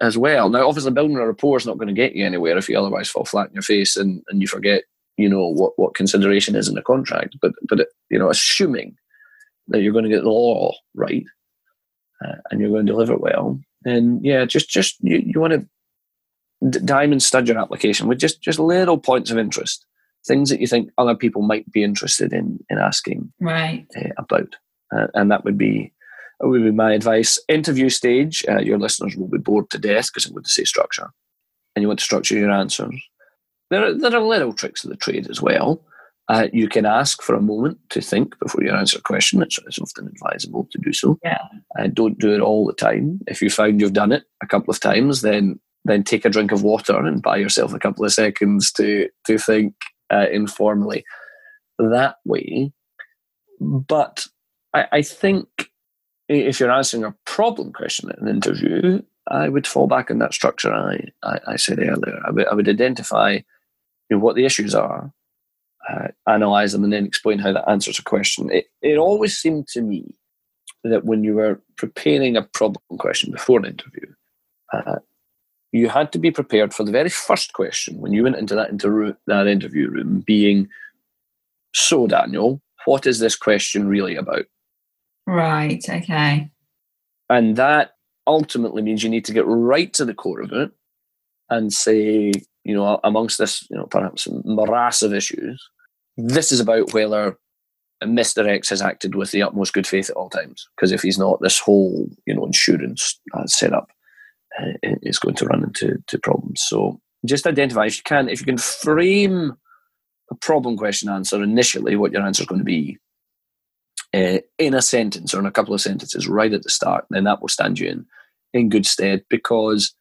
as well. Now, obviously, building a rapport is not going to get you anywhere if you otherwise fall flat in your face and, and you forget, you know, what, what consideration is in a contract. But but it, you know, assuming that you're going to get the law right uh, and you're going to deliver well, and yeah, just just you, you want to d- diamond stud your application with just just little points of interest, things that you think other people might be interested in in asking right uh, about, uh, and that would be that would be my advice. Interview stage, uh, your listeners will be bored to death because I'm going to say structure, and you want to structure your answers. There are, there are little tricks of the trade as well. Uh, you can ask for a moment to think before you answer a question. It's, it's often advisable to do so. Yeah. Uh, don't do it all the time. If you find you've done it a couple of times, then then take a drink of water and buy yourself a couple of seconds to to think uh, informally that way. But I, I think if you're answering a problem question in an interview, I would fall back on that structure I, I, I said earlier. I would, I would identify you know, what the issues are uh, analyze them and then explain how that answers a question. It, it always seemed to me that when you were preparing a problem question before an interview, uh, you had to be prepared for the very first question when you went into that, inter- that interview room being, So, Daniel, what is this question really about? Right, okay. And that ultimately means you need to get right to the core of it and say, you know, amongst this, you know, perhaps morass of issues, this is about whether Mr. X has acted with the utmost good faith at all times. Because if he's not, this whole, you know, insurance uh, setup uh, is going to run into to problems. So just identify if you can, if you can frame a problem question answer initially, what your answer is going to be uh, in a sentence or in a couple of sentences right at the start, then that will stand you in in good stead because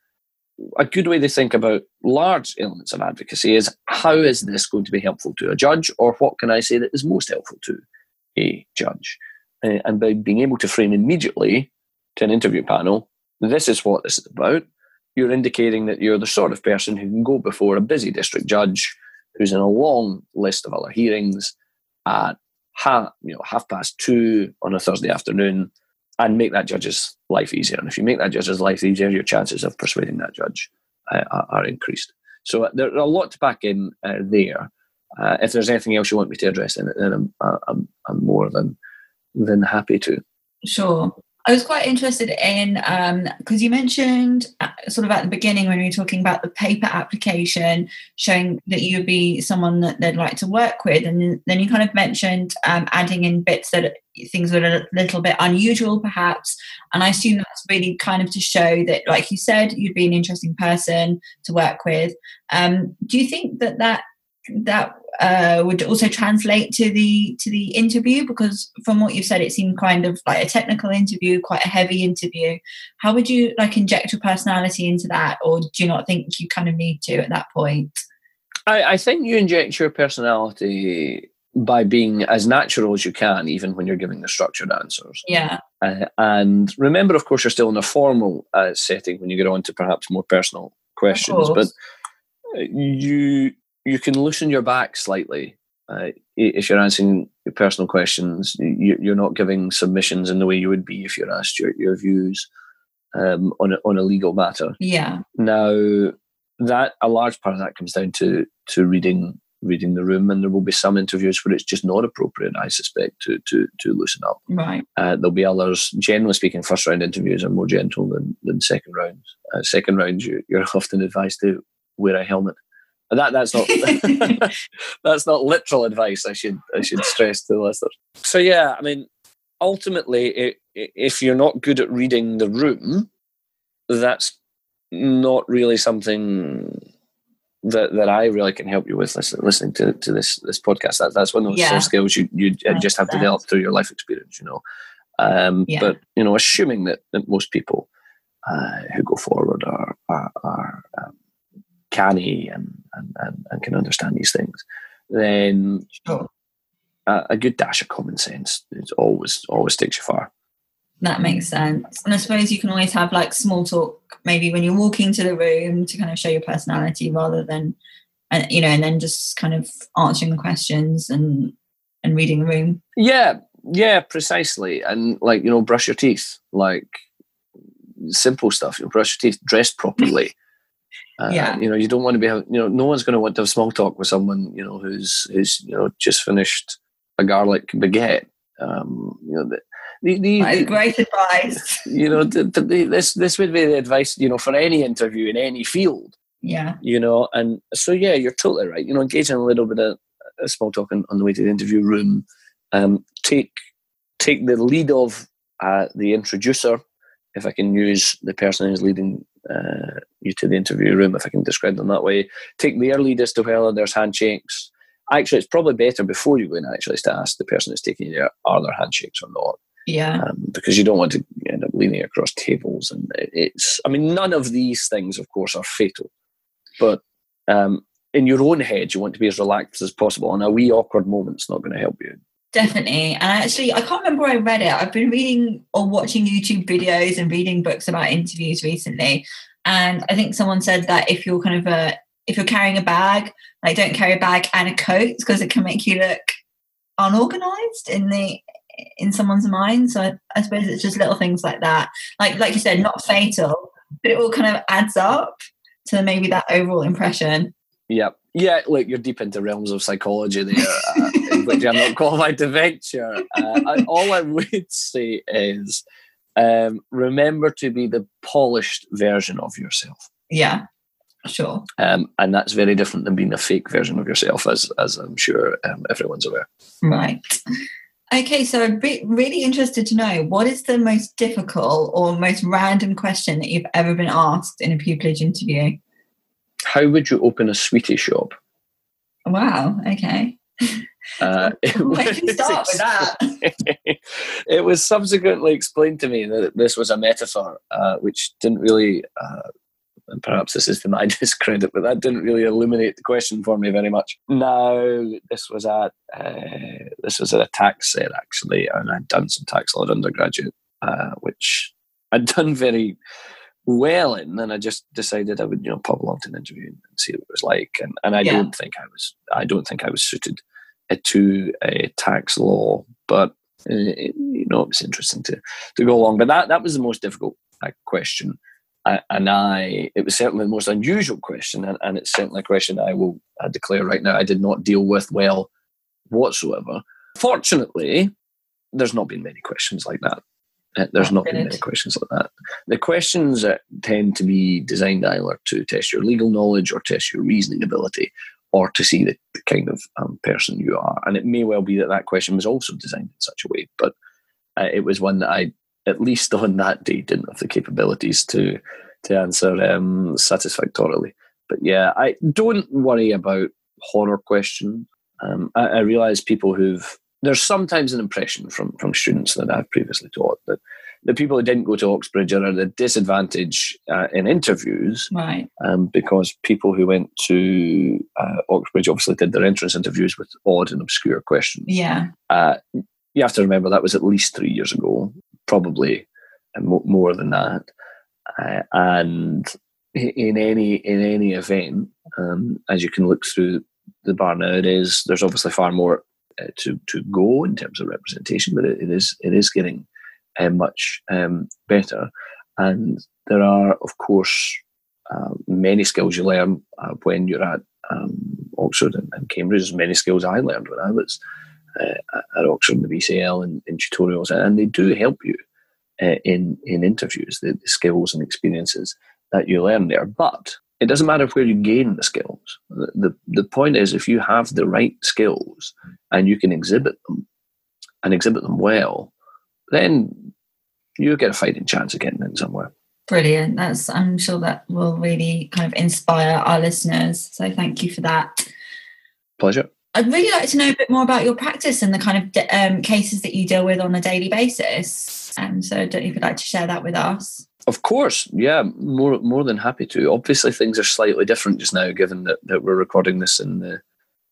a good way to think about large elements of advocacy is how is this going to be helpful to a judge or what can I say that is most helpful to a judge? Uh, and by being able to frame immediately to an interview panel, this is what this is about, you're indicating that you're the sort of person who can go before a busy district judge who's in a long list of other hearings at half, you know, half past two on a Thursday afternoon and make that judge's life easier. And if you make that judge's life easier, your chances of persuading that judge uh, are increased. So uh, there's a lot to pack in uh, there. Uh, if there's anything else you want me to address then I'm, uh, I'm, I'm more than than happy to. Sure. I was quite interested in because um, you mentioned uh, sort of at the beginning when we were talking about the paper application, showing that you'd be someone that they'd like to work with, and then you kind of mentioned um, adding in bits that things were a little bit unusual, perhaps. And I assume that's really kind of to show that, like you said, you'd be an interesting person to work with. Um, do you think that that that uh, would also translate to the to the interview because from what you've said it seemed kind of like a technical interview quite a heavy interview. How would you like inject your personality into that or do you not think you kind of need to at that point? I, I think you inject your personality by being as natural as you can even when you're giving the structured answers. Yeah. Uh, and remember of course you're still in a formal uh, setting when you get on to perhaps more personal questions but you you can loosen your back slightly uh, if you're answering personal questions. You, are not giving submissions in the way you would be if you're asked your, your views um, on a, on a legal matter. Yeah. Now that a large part of that comes down to to reading reading the room, and there will be some interviews where it's just not appropriate. I suspect to to to loosen up. Right. Uh, there'll be others. Generally speaking, first round interviews are more gentle than than second rounds. Uh, second rounds, you, you're often advised to wear a helmet that that's not that's not literal advice. I should I should stress to the listeners. So yeah, I mean, ultimately, it, if you're not good at reading the room, that's not really something that, that I really can help you with listening, listening to, to this this podcast. That, that's one of those yeah. skills you you just have to develop through your life experience, you know. Um, yeah. But you know, assuming that, that most people uh, who go forward are are, are um, canny and, and, and, and can understand these things, then sure. a, a, good dash of common sense is always always takes you far. That makes sense. And I suppose you can always have like small talk maybe when you're walking to the room to kind of show your personality rather than and you know, and then just kind of answering the questions and and reading the room. Yeah, yeah, precisely. And like, you know, brush your teeth. Like simple stuff. You know, brush your teeth, dress properly. Uh, yeah. You know, you don't want to be, you know, no one's going to want to have small talk with someone, you know, who's, who's, you know, just finished a garlic baguette. Um, you know, the, the, the, great advice. You know, the, the, this this would be the advice, you know, for any interview in any field. Yeah. You know, and so yeah, you're totally right. You know, engage in a little bit of, of small talk on, on, the way to the interview room. Um, take take the lead of uh, the introducer, if I can use the person who's leading uh, you to the interview room, if I can describe them that way. Take their lead as to whether there's handshakes. Actually, it's probably better before you go in actually to ask the person who's taking you are there handshakes or not. Yeah. Um, because you don't want to end up leaning across tables, and it's. I mean, none of these things, of course, are fatal, but um, in your own head, you want to be as relaxed as possible, and a wee awkward moment's not going to help you. Definitely. And actually, I can't remember where I read it. I've been reading or watching YouTube videos and reading books about interviews recently. And I think someone said that if you're kind of a, if you're carrying a bag, like don't carry a bag and a coat because it can make you look unorganized in the in someone's mind. So I, I suppose it's just little things like that. Like like you said, not fatal, but it all kind of adds up to maybe that overall impression. Yep. Yeah, look, you're deep into realms of psychology there, uh, which I'm not qualified to venture. Uh, I, all I would say is Um, remember to be the polished version of yourself. Yeah, sure. Um, and that's very different than being a fake version of yourself, as as I'm sure um, everyone's aware. Right. Okay, so I'm really interested to know what is the most difficult or most random question that you've ever been asked in a pupillage interview? How would you open a sweetie shop? Wow. Okay. Uh, do you start with that? it was subsequently explained to me that this was a metaphor, uh, which didn't really, uh, and perhaps this is to my discredit, but that didn't really illuminate the question for me very much. No, this was at uh, this was at a tax set actually, and I'd done some tax law at undergraduate, uh, which I'd done very well in, and I just decided I would you know pop along to an interview and see what it was like, and and I yeah. don't think I was I don't think I was suited to a tax law, but uh, you know, it's interesting to to go along. But that that was the most difficult uh, question, uh, and I it was certainly the most unusual question, and, and it's certainly a question I will uh, declare right now I did not deal with well whatsoever. Fortunately, there's not been many questions like that. Uh, there's not been many questions like that. The questions that tend to be designed either to test your legal knowledge or test your reasoning ability or to see the, the kind of um, person you are. And it may well be that that question was also designed in such a way, but uh, it was one that I, at least on that day, didn't have the capabilities to to answer um, satisfactorily. But yeah, I don't worry about horror questions. Um, I, I realise people who've there's sometimes an impression from from students that I've previously taught that the people who didn't go to Oxbridge are at a disadvantage uh, in interviews, right? Um, because people who went to uh, Oxbridge obviously did their entrance interviews with odd and obscure questions. Yeah. Uh, you have to remember that was at least three years ago, probably more than that. Uh, and in any in any event, um, as you can look through the bar nowadays, there's obviously far more uh, to to go in terms of representation, but it, it is it is getting uh, much um, better. And there are, of course, uh, many skills you learn uh, when you're at um, Oxford and, and, Cambridge. Many skills I learned when I was uh, at Oxford and the BCL and in tutorials, and they do help you uh, in in interviews. The, the skills and experiences that you learn there, but it doesn't matter where you gain the skills. The, the, the point is, if you have the right skills and you can exhibit them and exhibit them well, then you get a fighting chance of getting in somewhere. Brilliant. That's I'm sure that will really kind of inspire our listeners. So thank you for that. Pleasure. I'd really like to know a bit more about your practice and the kind of um, cases that you deal with on a daily basis. Um, so I don't know if you'd like to share that with us. Of course, yeah, more more than happy to. Obviously, things are slightly different just now, given that, that we're recording this in the.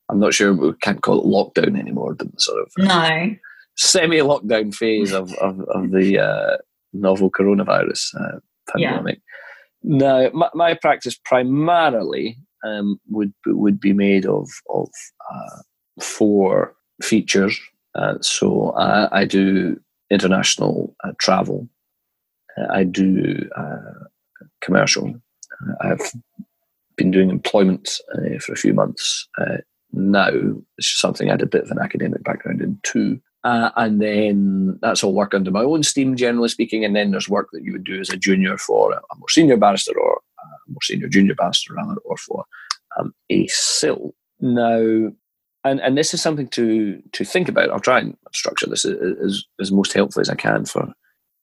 I'm not sure we can't call it lockdown anymore, but sort of no semi-lockdown phase of, of, of the uh, novel coronavirus uh, pandemic. Yeah. Now, my, my, practice primarily um, would would be made of of uh, four features. Uh, so I, I, do international uh, travel. Uh, I do commercial. I've been doing employment for a few months now. It's something I had a bit of an academic background in too. Uh, and then that's all work under my own steam, generally speaking. And then there's work that you would do as a junior for a, more senior barrister or a more senior junior barrister, rather, or for um, a silk. Now, and, and this is something to to think about. I'll try and structure this as, as most helpful as I can for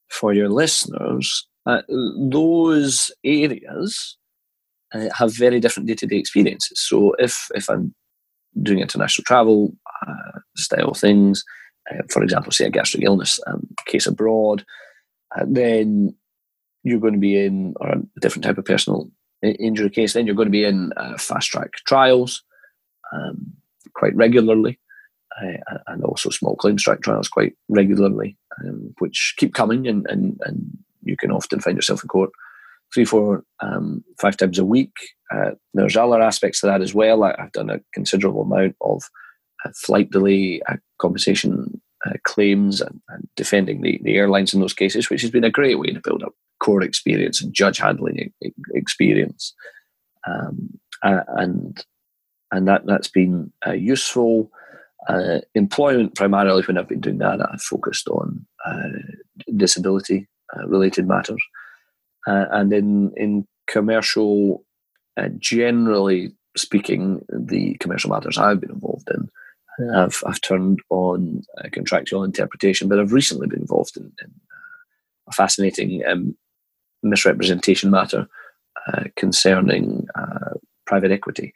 for your listeners. Uh, those areas uh, have very different day to day experiences. So if if I'm doing international travel uh, style things, uh, for example, say a gastric illness um, case abroad, uh, then you're going to be in, or a different type of personal injury case, then you're going to be in uh, fast track trials um, quite regularly, uh, and also small claims track trials quite regularly, um, which keep coming, and, and, and you can often find yourself in court three, four, um, five times a week. Uh, there's other aspects to that as well. I, have done a considerable amount of flight delay compensation uh, claims and, and, defending the, the airlines in those cases, which has been a great way to build up core experience and judge handling experience. Um, and and that, that's been uh, useful. Uh, employment, primarily when I've been doing that, I've focused on uh, disability uh, related matters. Uh, and in in commercial, generally speaking, the commercial matters I've been involved in, I've, I've turned on contractual interpretation, but I've recently been involved in, in a fascinating um, misrepresentation matter uh, concerning uh, private equity,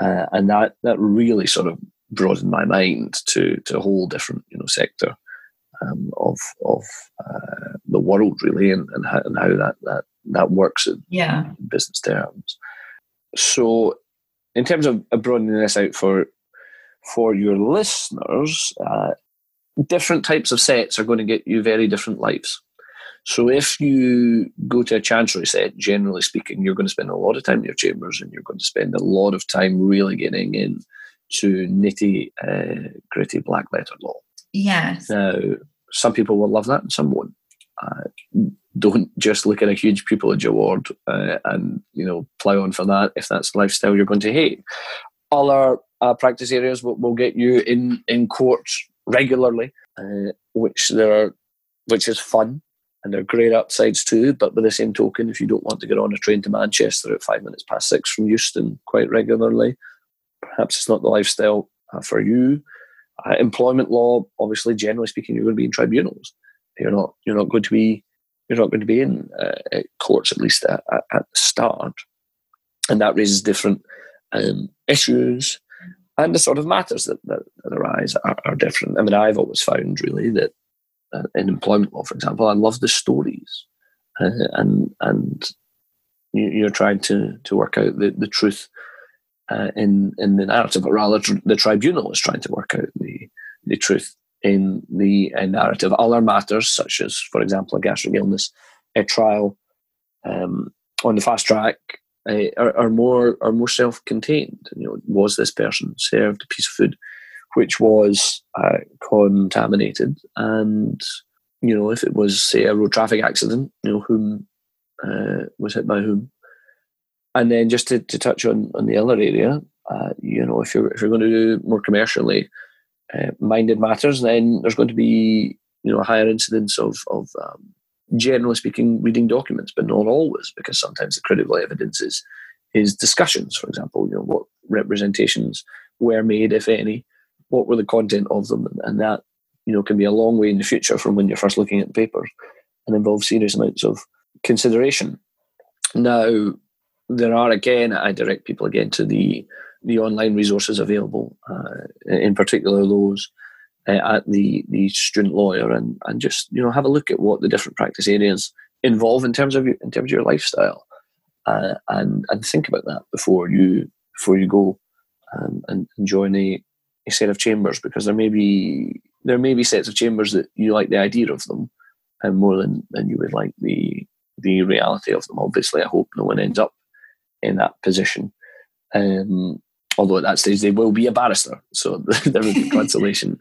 uh, and that that really sort of broadened my mind to to a whole different you know sector um, of of uh, the world really, and, and, how, and how that that that works in yeah. business terms. So, in terms of broadening this out for for your listeners, uh, different types of sets are going to get you very different lives. So if you go to a chancery set, generally speaking, you're going to spend a lot of time in your chambers and you're going to spend a lot of time really getting in to nitty uh, gritty black letter law. Yes. Now, some people will love that and some won't. Uh, don't just look at a huge pupillage award uh, and you know plow on for that if that's the lifestyle you're going to hate. Other uh, practice areas will, will, get you in in courts regularly, uh, which there are, which is fun and there are great upsides too. But by the same token, if you don't want to get on a train to Manchester at five minutes past six from Euston quite regularly, perhaps it's not the lifestyle uh, for you. Uh, employment law, obviously, generally speaking, you're going to be in tribunals. You're not. You're not going to be. You're not going to be in uh, courts at least at, at, at, the start, and that raises different um, issues, and the sort of matters that, that, that arise are, are, different. I mean, I've always found really that uh, in employment law, for example, I love the stories, uh, and and you, are trying to to work out the, the truth uh, in in the narrative, but rather tr- the tribunal is trying to work out the the truth in the narrative. Other matters, such as, for example, a gastric illness a trial um, on the fast track, are, are, more are more self contained. You know, was this person served a piece of food which was uh, contaminated, and you know, if it was say a road traffic accident, you know, whom uh, was hit by whom, and then just to, to touch on, on the other area, uh, you know, if you're if you're going to do more commercially uh, minded matters, then there's going to be you know a higher incidence of of um, generally speaking reading documents, but not always, because sometimes the critical evidence is is discussions. For example, you know what representations were made, if any, what were the content of them, and that you know can be a long way in the future from when you're first looking at the papers, and involve serious amounts of consideration. Now, there are again, I direct people again to the the online resources available, uh, in particular those uh, at the the student lawyer, and and just you know have a look at what the different practice areas involve in terms of your, in terms of your lifestyle, uh, and and think about that before you before you go um, and join a, a set of chambers because there may be there may be sets of chambers that you like the idea of them, and more than than you would like the the reality of them. Obviously, I hope no one ends up in that position. Um, although at that stage they will be a barrister, so there will be consolation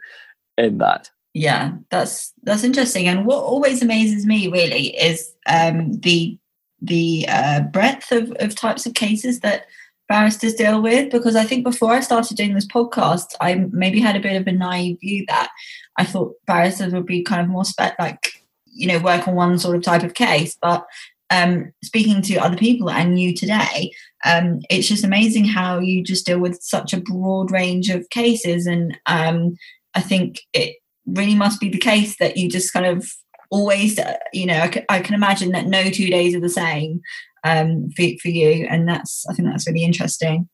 in that. Yeah, that's that's interesting. And what always amazes me really is um, the the uh, breadth of, of types of cases that barristers deal with. Because I think before I started doing this podcast, I maybe had a bit of a naive view that I thought barristers would be kind of more spec like you know work on one sort of type of case, but um, speaking to other people and you today, um, it's just amazing how you just deal with such a broad range of cases. And um, I think it really must be the case that you just kind of always, uh, you know, I, c- I can imagine that no two days are the same um, for, for you. And that's, I think that's really interesting.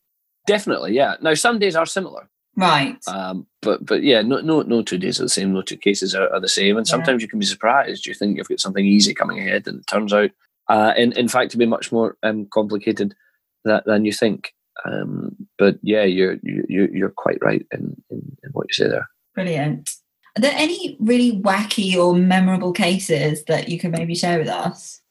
Definitely, yeah. Now, some days are similar. Right. Um, but but yeah, no no no two days are the same. No two cases are, are the same, and sometimes yeah. you can be surprised. You think you've got something easy coming ahead, and it turns out uh, in, in fact, to be much more um, complicated that, than you think. Um, but yeah, you're you, you're quite right in, in, in what you say there. Brilliant. Are there any really wacky or memorable cases that you can maybe share with us?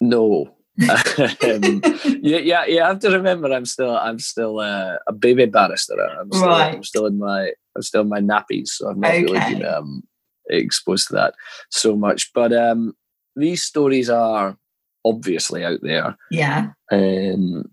No. um, yeah, yeah, you have to remember I'm still I'm still uh, a baby barrister. I'm still, right. I'm still in my I'm still in my nappies, so I've not okay. really been um, exposed to that so much. But um, these stories are obviously out there. Yeah. Um,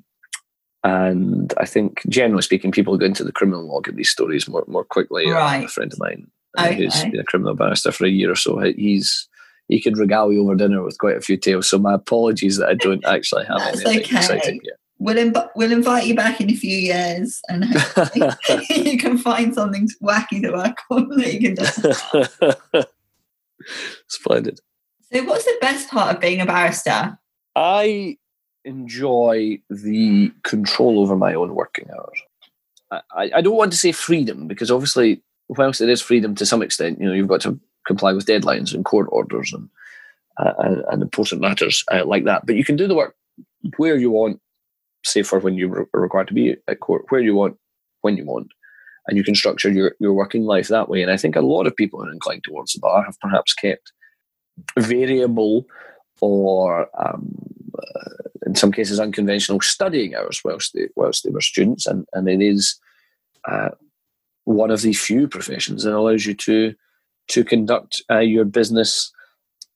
and I think, generally speaking, people go into the criminal law get these stories more more quickly. Right. A friend of mine uh, okay. who's been a criminal barrister for a year or so, he's he could regale you over dinner with quite a few tales. So my apologies that I don't actually have That's anything okay. exciting yet. We'll, inv- we'll invite you back in a few years and you can find something wacky to work on that you can do. Splendid. So, what's the best part of being a barrister? I enjoy the control over my own working hours. I, I don't want to say freedom because obviously, whilst it is freedom to some extent, you know, you've got to comply with deadlines and court orders and uh, and, and important matters uh, like that. But you can do the work where you want, say for when you are required to be at court, where you want, when you want, and you can structure your, your working life that way. And I think a lot of people who are inclined towards the bar have perhaps kept variable or um, uh, in some cases unconventional studying hours whilst they, whilst they were students, and, and it is uh, one of the few professions that allows you to to conduct uh, your business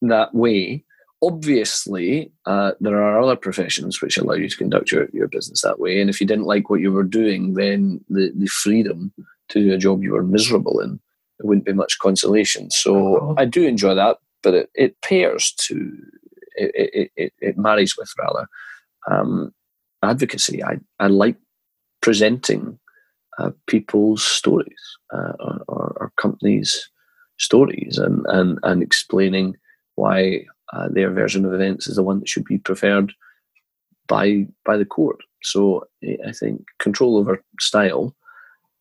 that way. Obviously, uh, there are other professions which allow you to conduct your, your business that way. And if you didn't like what you were doing, then the, the freedom to do a job you were miserable in, it wouldn't be much consolation. So I do enjoy that, but it, it pairs to, it, it, it marries with rather um, advocacy. I, I like presenting uh, people's stories uh, or, or, companies' stories and, and, and explaining why uh, their version of events is the one that should be preferred by by the court. So I think control over style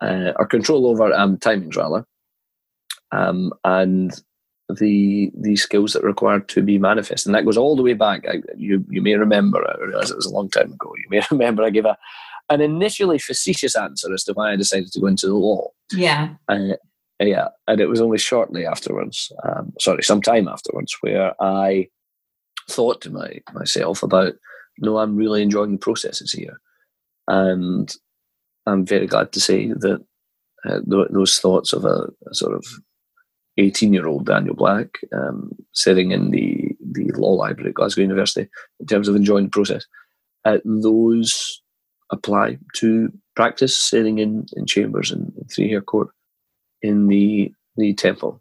uh, or control over um, timings rather, um, and the the skills that are required to be manifest, and that goes all the way back. I, you you may remember. I realize it was a long time ago. You may remember I gave a an initially facetious answer as to why I decided to go into the law. Yeah. Uh, yeah, and it was only shortly afterwards, um, sorry, some time afterwards, where I thought to my myself about, no, I'm really enjoying the processes here, and I'm very glad to say that uh, th- those thoughts of a, a, sort of 18 year old Daniel Black um, sitting in the the law library at Glasgow University in terms of enjoying the process, uh, those apply to practice sitting in, in chambers in, in Three Hare Court in the the temple.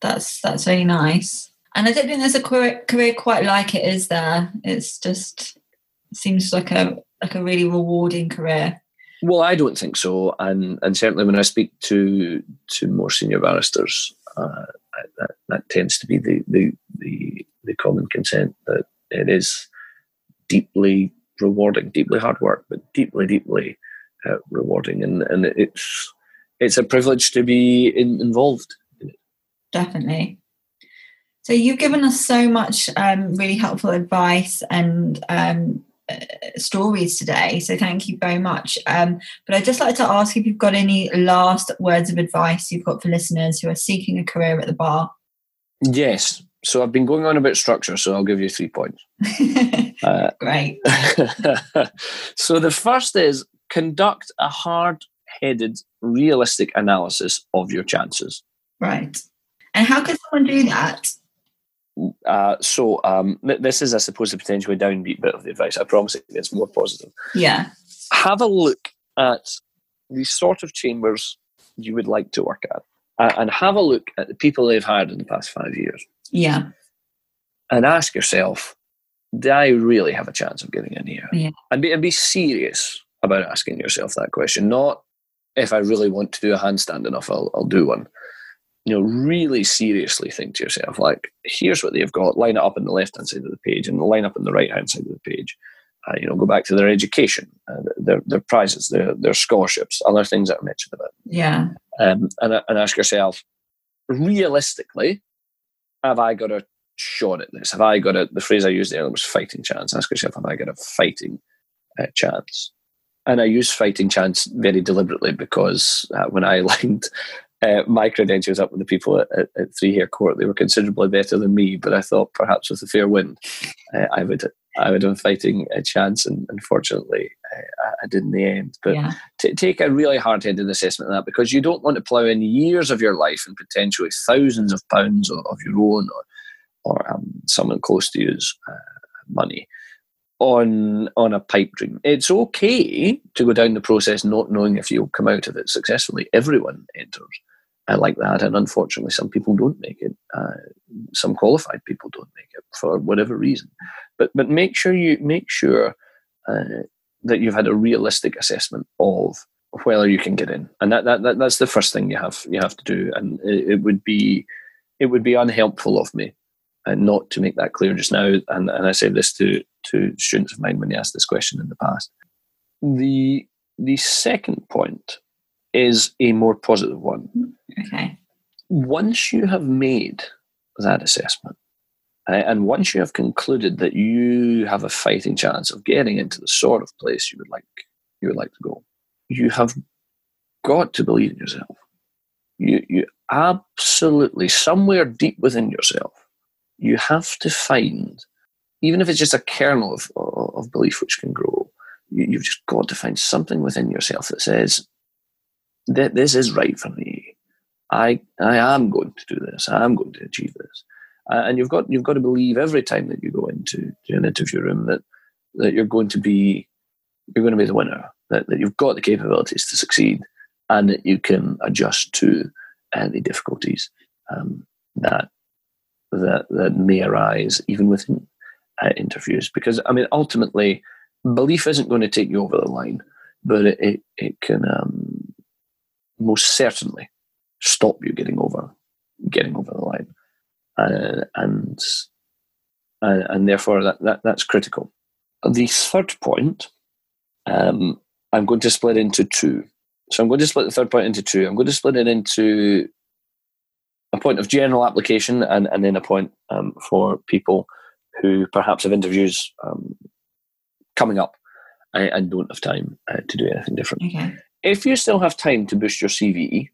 That's that's really nice. And I don't think there's a career, career quite like it, is there? It's just it seems like a like a really rewarding career. Well, I don't think so, and and certainly when I speak to to more senior barristers, uh, that, that tends to be the, the the the common consent that it is deeply rewarding, deeply hard work, but deeply deeply uh, rewarding, and and it's it's a privilege to be in, involved in it. Definitely. So you've given us so much um, really helpful advice and um, stories today. So thank you very much. Um, but I'd just like to ask if you've got any last words of advice you've got for listeners who are seeking a career at the bar. Yes. So I've been going on about structure, so I'll give you three points. uh, Great. so the first is conduct a hard headed, realistic analysis of your chances. Right. And how can someone do that? Uh, so um, th- this is, I suppose, a potentially downbeat bit of the advice. I promise it gets more positive. Yeah. Have a look at the sort of chambers you would like to work at, uh, and have a look at the people they've hired in the past five years. Yeah. And ask yourself, do I really have a chance of getting in here? Yeah. And be, and be serious about asking yourself that question, not if I really want to do a handstand enough, I'll, I'll do one. You know, really seriously think to yourself, like, here's what they've got. Line it up on the left hand side of the page and line up on the right hand side of the page. Uh, you know, go back to their education, uh, their their prizes, their their scholarships, other things that I mentioned about. Yeah. Um, and and ask yourself, realistically, have I got a shot at this? Have I got a? The phrase I used there was fighting chance. Ask yourself, have I got a fighting uh, chance? and I use fighting chance very deliberately because uh, when I lined uh, my credentials up with the people at, at, at, Three Hare Court, they were considerably better than me. But I thought perhaps with a fair wind, uh, I would I would have a fighting a chance, and unfortunately, uh, I did in the end. But yeah. t- take a really hard-headed assessment of that because you don't want to plough in years of your life and potentially thousands of pounds of, of your own or or um, someone close to you's uh, money on on a pipe dream. It's okay to go down the process not knowing if you'll come out of it successfully. Everyone enters I like that. And unfortunately, some people don't make it. Uh, some qualified people don't make it for whatever reason. But but make sure you make sure uh, that you've had a realistic assessment of whether you can get in, and that, that, that that's the first thing you have you have to do. And it, it would be it would be unhelpful of me and uh, not to make that clear just now. And, and I said this to to students of mine when they asked this question in the past. The the second point is a more positive one. Okay. Once you have made that assessment, and once you have concluded that you have a fighting chance of getting into the sort of place you would like you would like to go, you have got to believe in yourself. You you absolutely somewhere deep within yourself, you have to find, even if it's just a kernel of, of belief which can grow, you, you've just got to find something within yourself that says that this is right for me. I I am going to do this. I am going to achieve this. Uh, and you've got you've got to believe every time that you go into an interview room that that you're going to be you're going to be the winner. That, that you've got the capabilities to succeed, and that you can adjust to any difficulties um, that that that may arise even within uh, interviews. Because I mean, ultimately, belief isn't going to take you over the line, but it it, it can um, most certainly stop you getting over getting over the line, uh, and uh, and therefore that, that that's critical. The third point, um, I'm going to split into two. So I'm going to split the third point into two. I'm going to split it into a point of general application and, and then a point um, for people who perhaps have interviews um, coming up and, and, don't have time uh, to do anything different. Okay. If you still have time to boost your CV,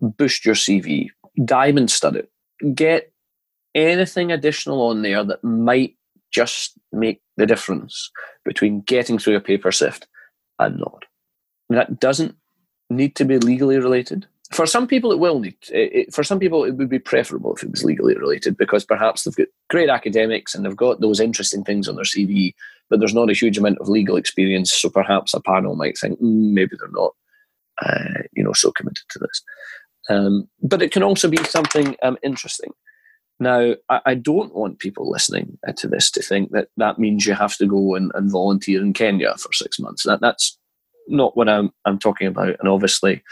boost your CV, diamond stud it, get anything additional on there that might just make the difference between getting through a paper sift and not. That doesn't need to be legally related for some people it will need it, it, for some people it would be preferable if it was legally related because perhaps they've got great academics and they've got those interesting things on their cv but there's not a huge amount of legal experience so perhaps a panel might think mm, maybe they're not uh, you know so committed to this. Um, but it can also be something um, interesting. Now I, I, don't want people listening uh, to this to think that that means you have to go and, and volunteer in kenya for six months. That, that's not what I'm, I'm talking about and obviously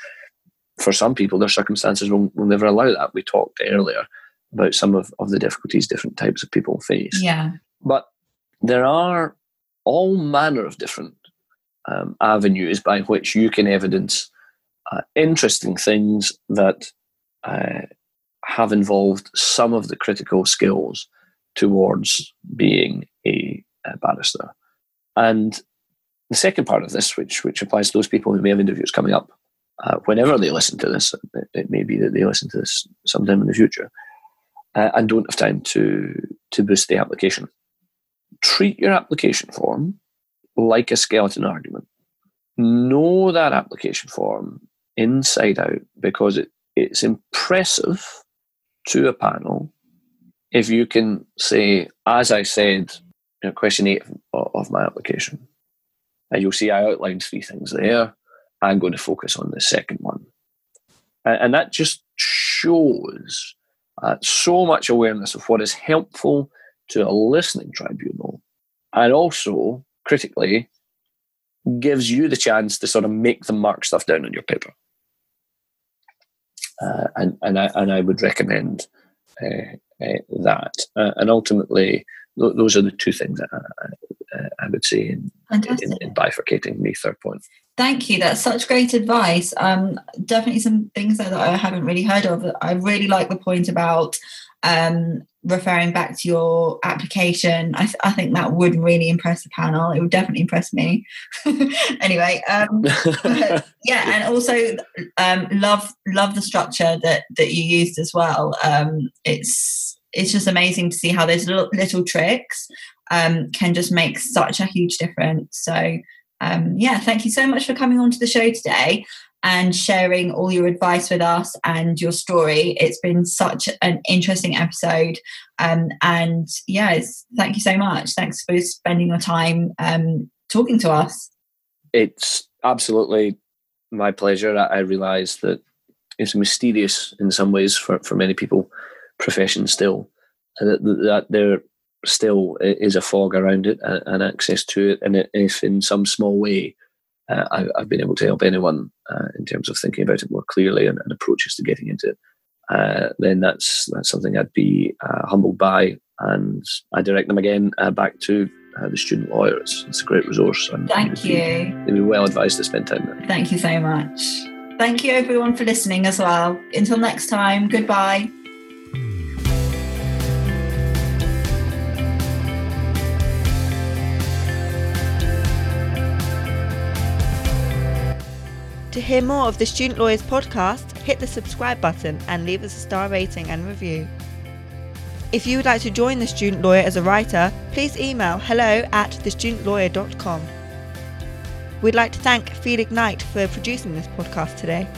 for some people, their circumstances will, will never allow that. We talked earlier about some of, of the difficulties different types of people face. Yeah. But there are all manner of different um, avenues by which you can evidence uh, interesting things that uh, have involved some of the critical skills towards being a, a, barrister. And the second part of this, which which applies to those people who may have interviews coming up, uh, whenever they listen to this. It, it, may be that they listen to this sometime in the future uh, and don't have time to to boost the application. Treat your application form like a skeleton argument. Know that application form inside out because it, it's impressive to a panel if you can say, as I said, you know, question eight of, of my application. And you'll see I outlined three things there I'm going to focus on the second one. And, and that just shows uh, so much awareness of what is helpful to a listening tribunal and also critically gives you the chance to sort of make them mark stuff down on your paper. Uh, and and I and I would recommend uh, uh, that. Uh, and ultimately, th- those are the two things that I, I would say in, in, in, bifurcating the third point. Thank you. That's such great advice. Um, definitely some things that I haven't really heard of. I really like the point about um, referring back to your application. I, th- I, think that would really impress the panel. It would definitely impress me. anyway, um, yeah, and also um, love love the structure that that you used as well. Um, it's it's just amazing to see how those little, little tricks um, can just make such a huge difference. So um, yeah, thank you so much for coming on to the show today and sharing all your advice with us and your story. It's been such an interesting episode. Um, and yeah, thank you so much. Thanks for spending your time um, talking to us. It's absolutely my pleasure. I, realise that it's mysterious in some ways for, for many people profession still that, that there still is a fog around it and, and access to it and if in some small way uh, I, have been able to help anyone uh, in terms of thinking about it more clearly and, and approaches to getting into it uh, then that's that's something I'd be uh, humbled by and I direct them again uh, back to uh, the student lawyer. It's, it's, a great resource. And Thank you. They'd be well advised to spend time there. Thank you so much. Thank you, everyone, for listening as well. Until next time, goodbye. To hear more of the Student Lawyers podcast, hit the subscribe button and leave us a star rating and review. If you would like to join the Student Lawyer as a writer, please email hello at thestudentlawyer.com. We'd like to thank Feed Ignite for producing this podcast today.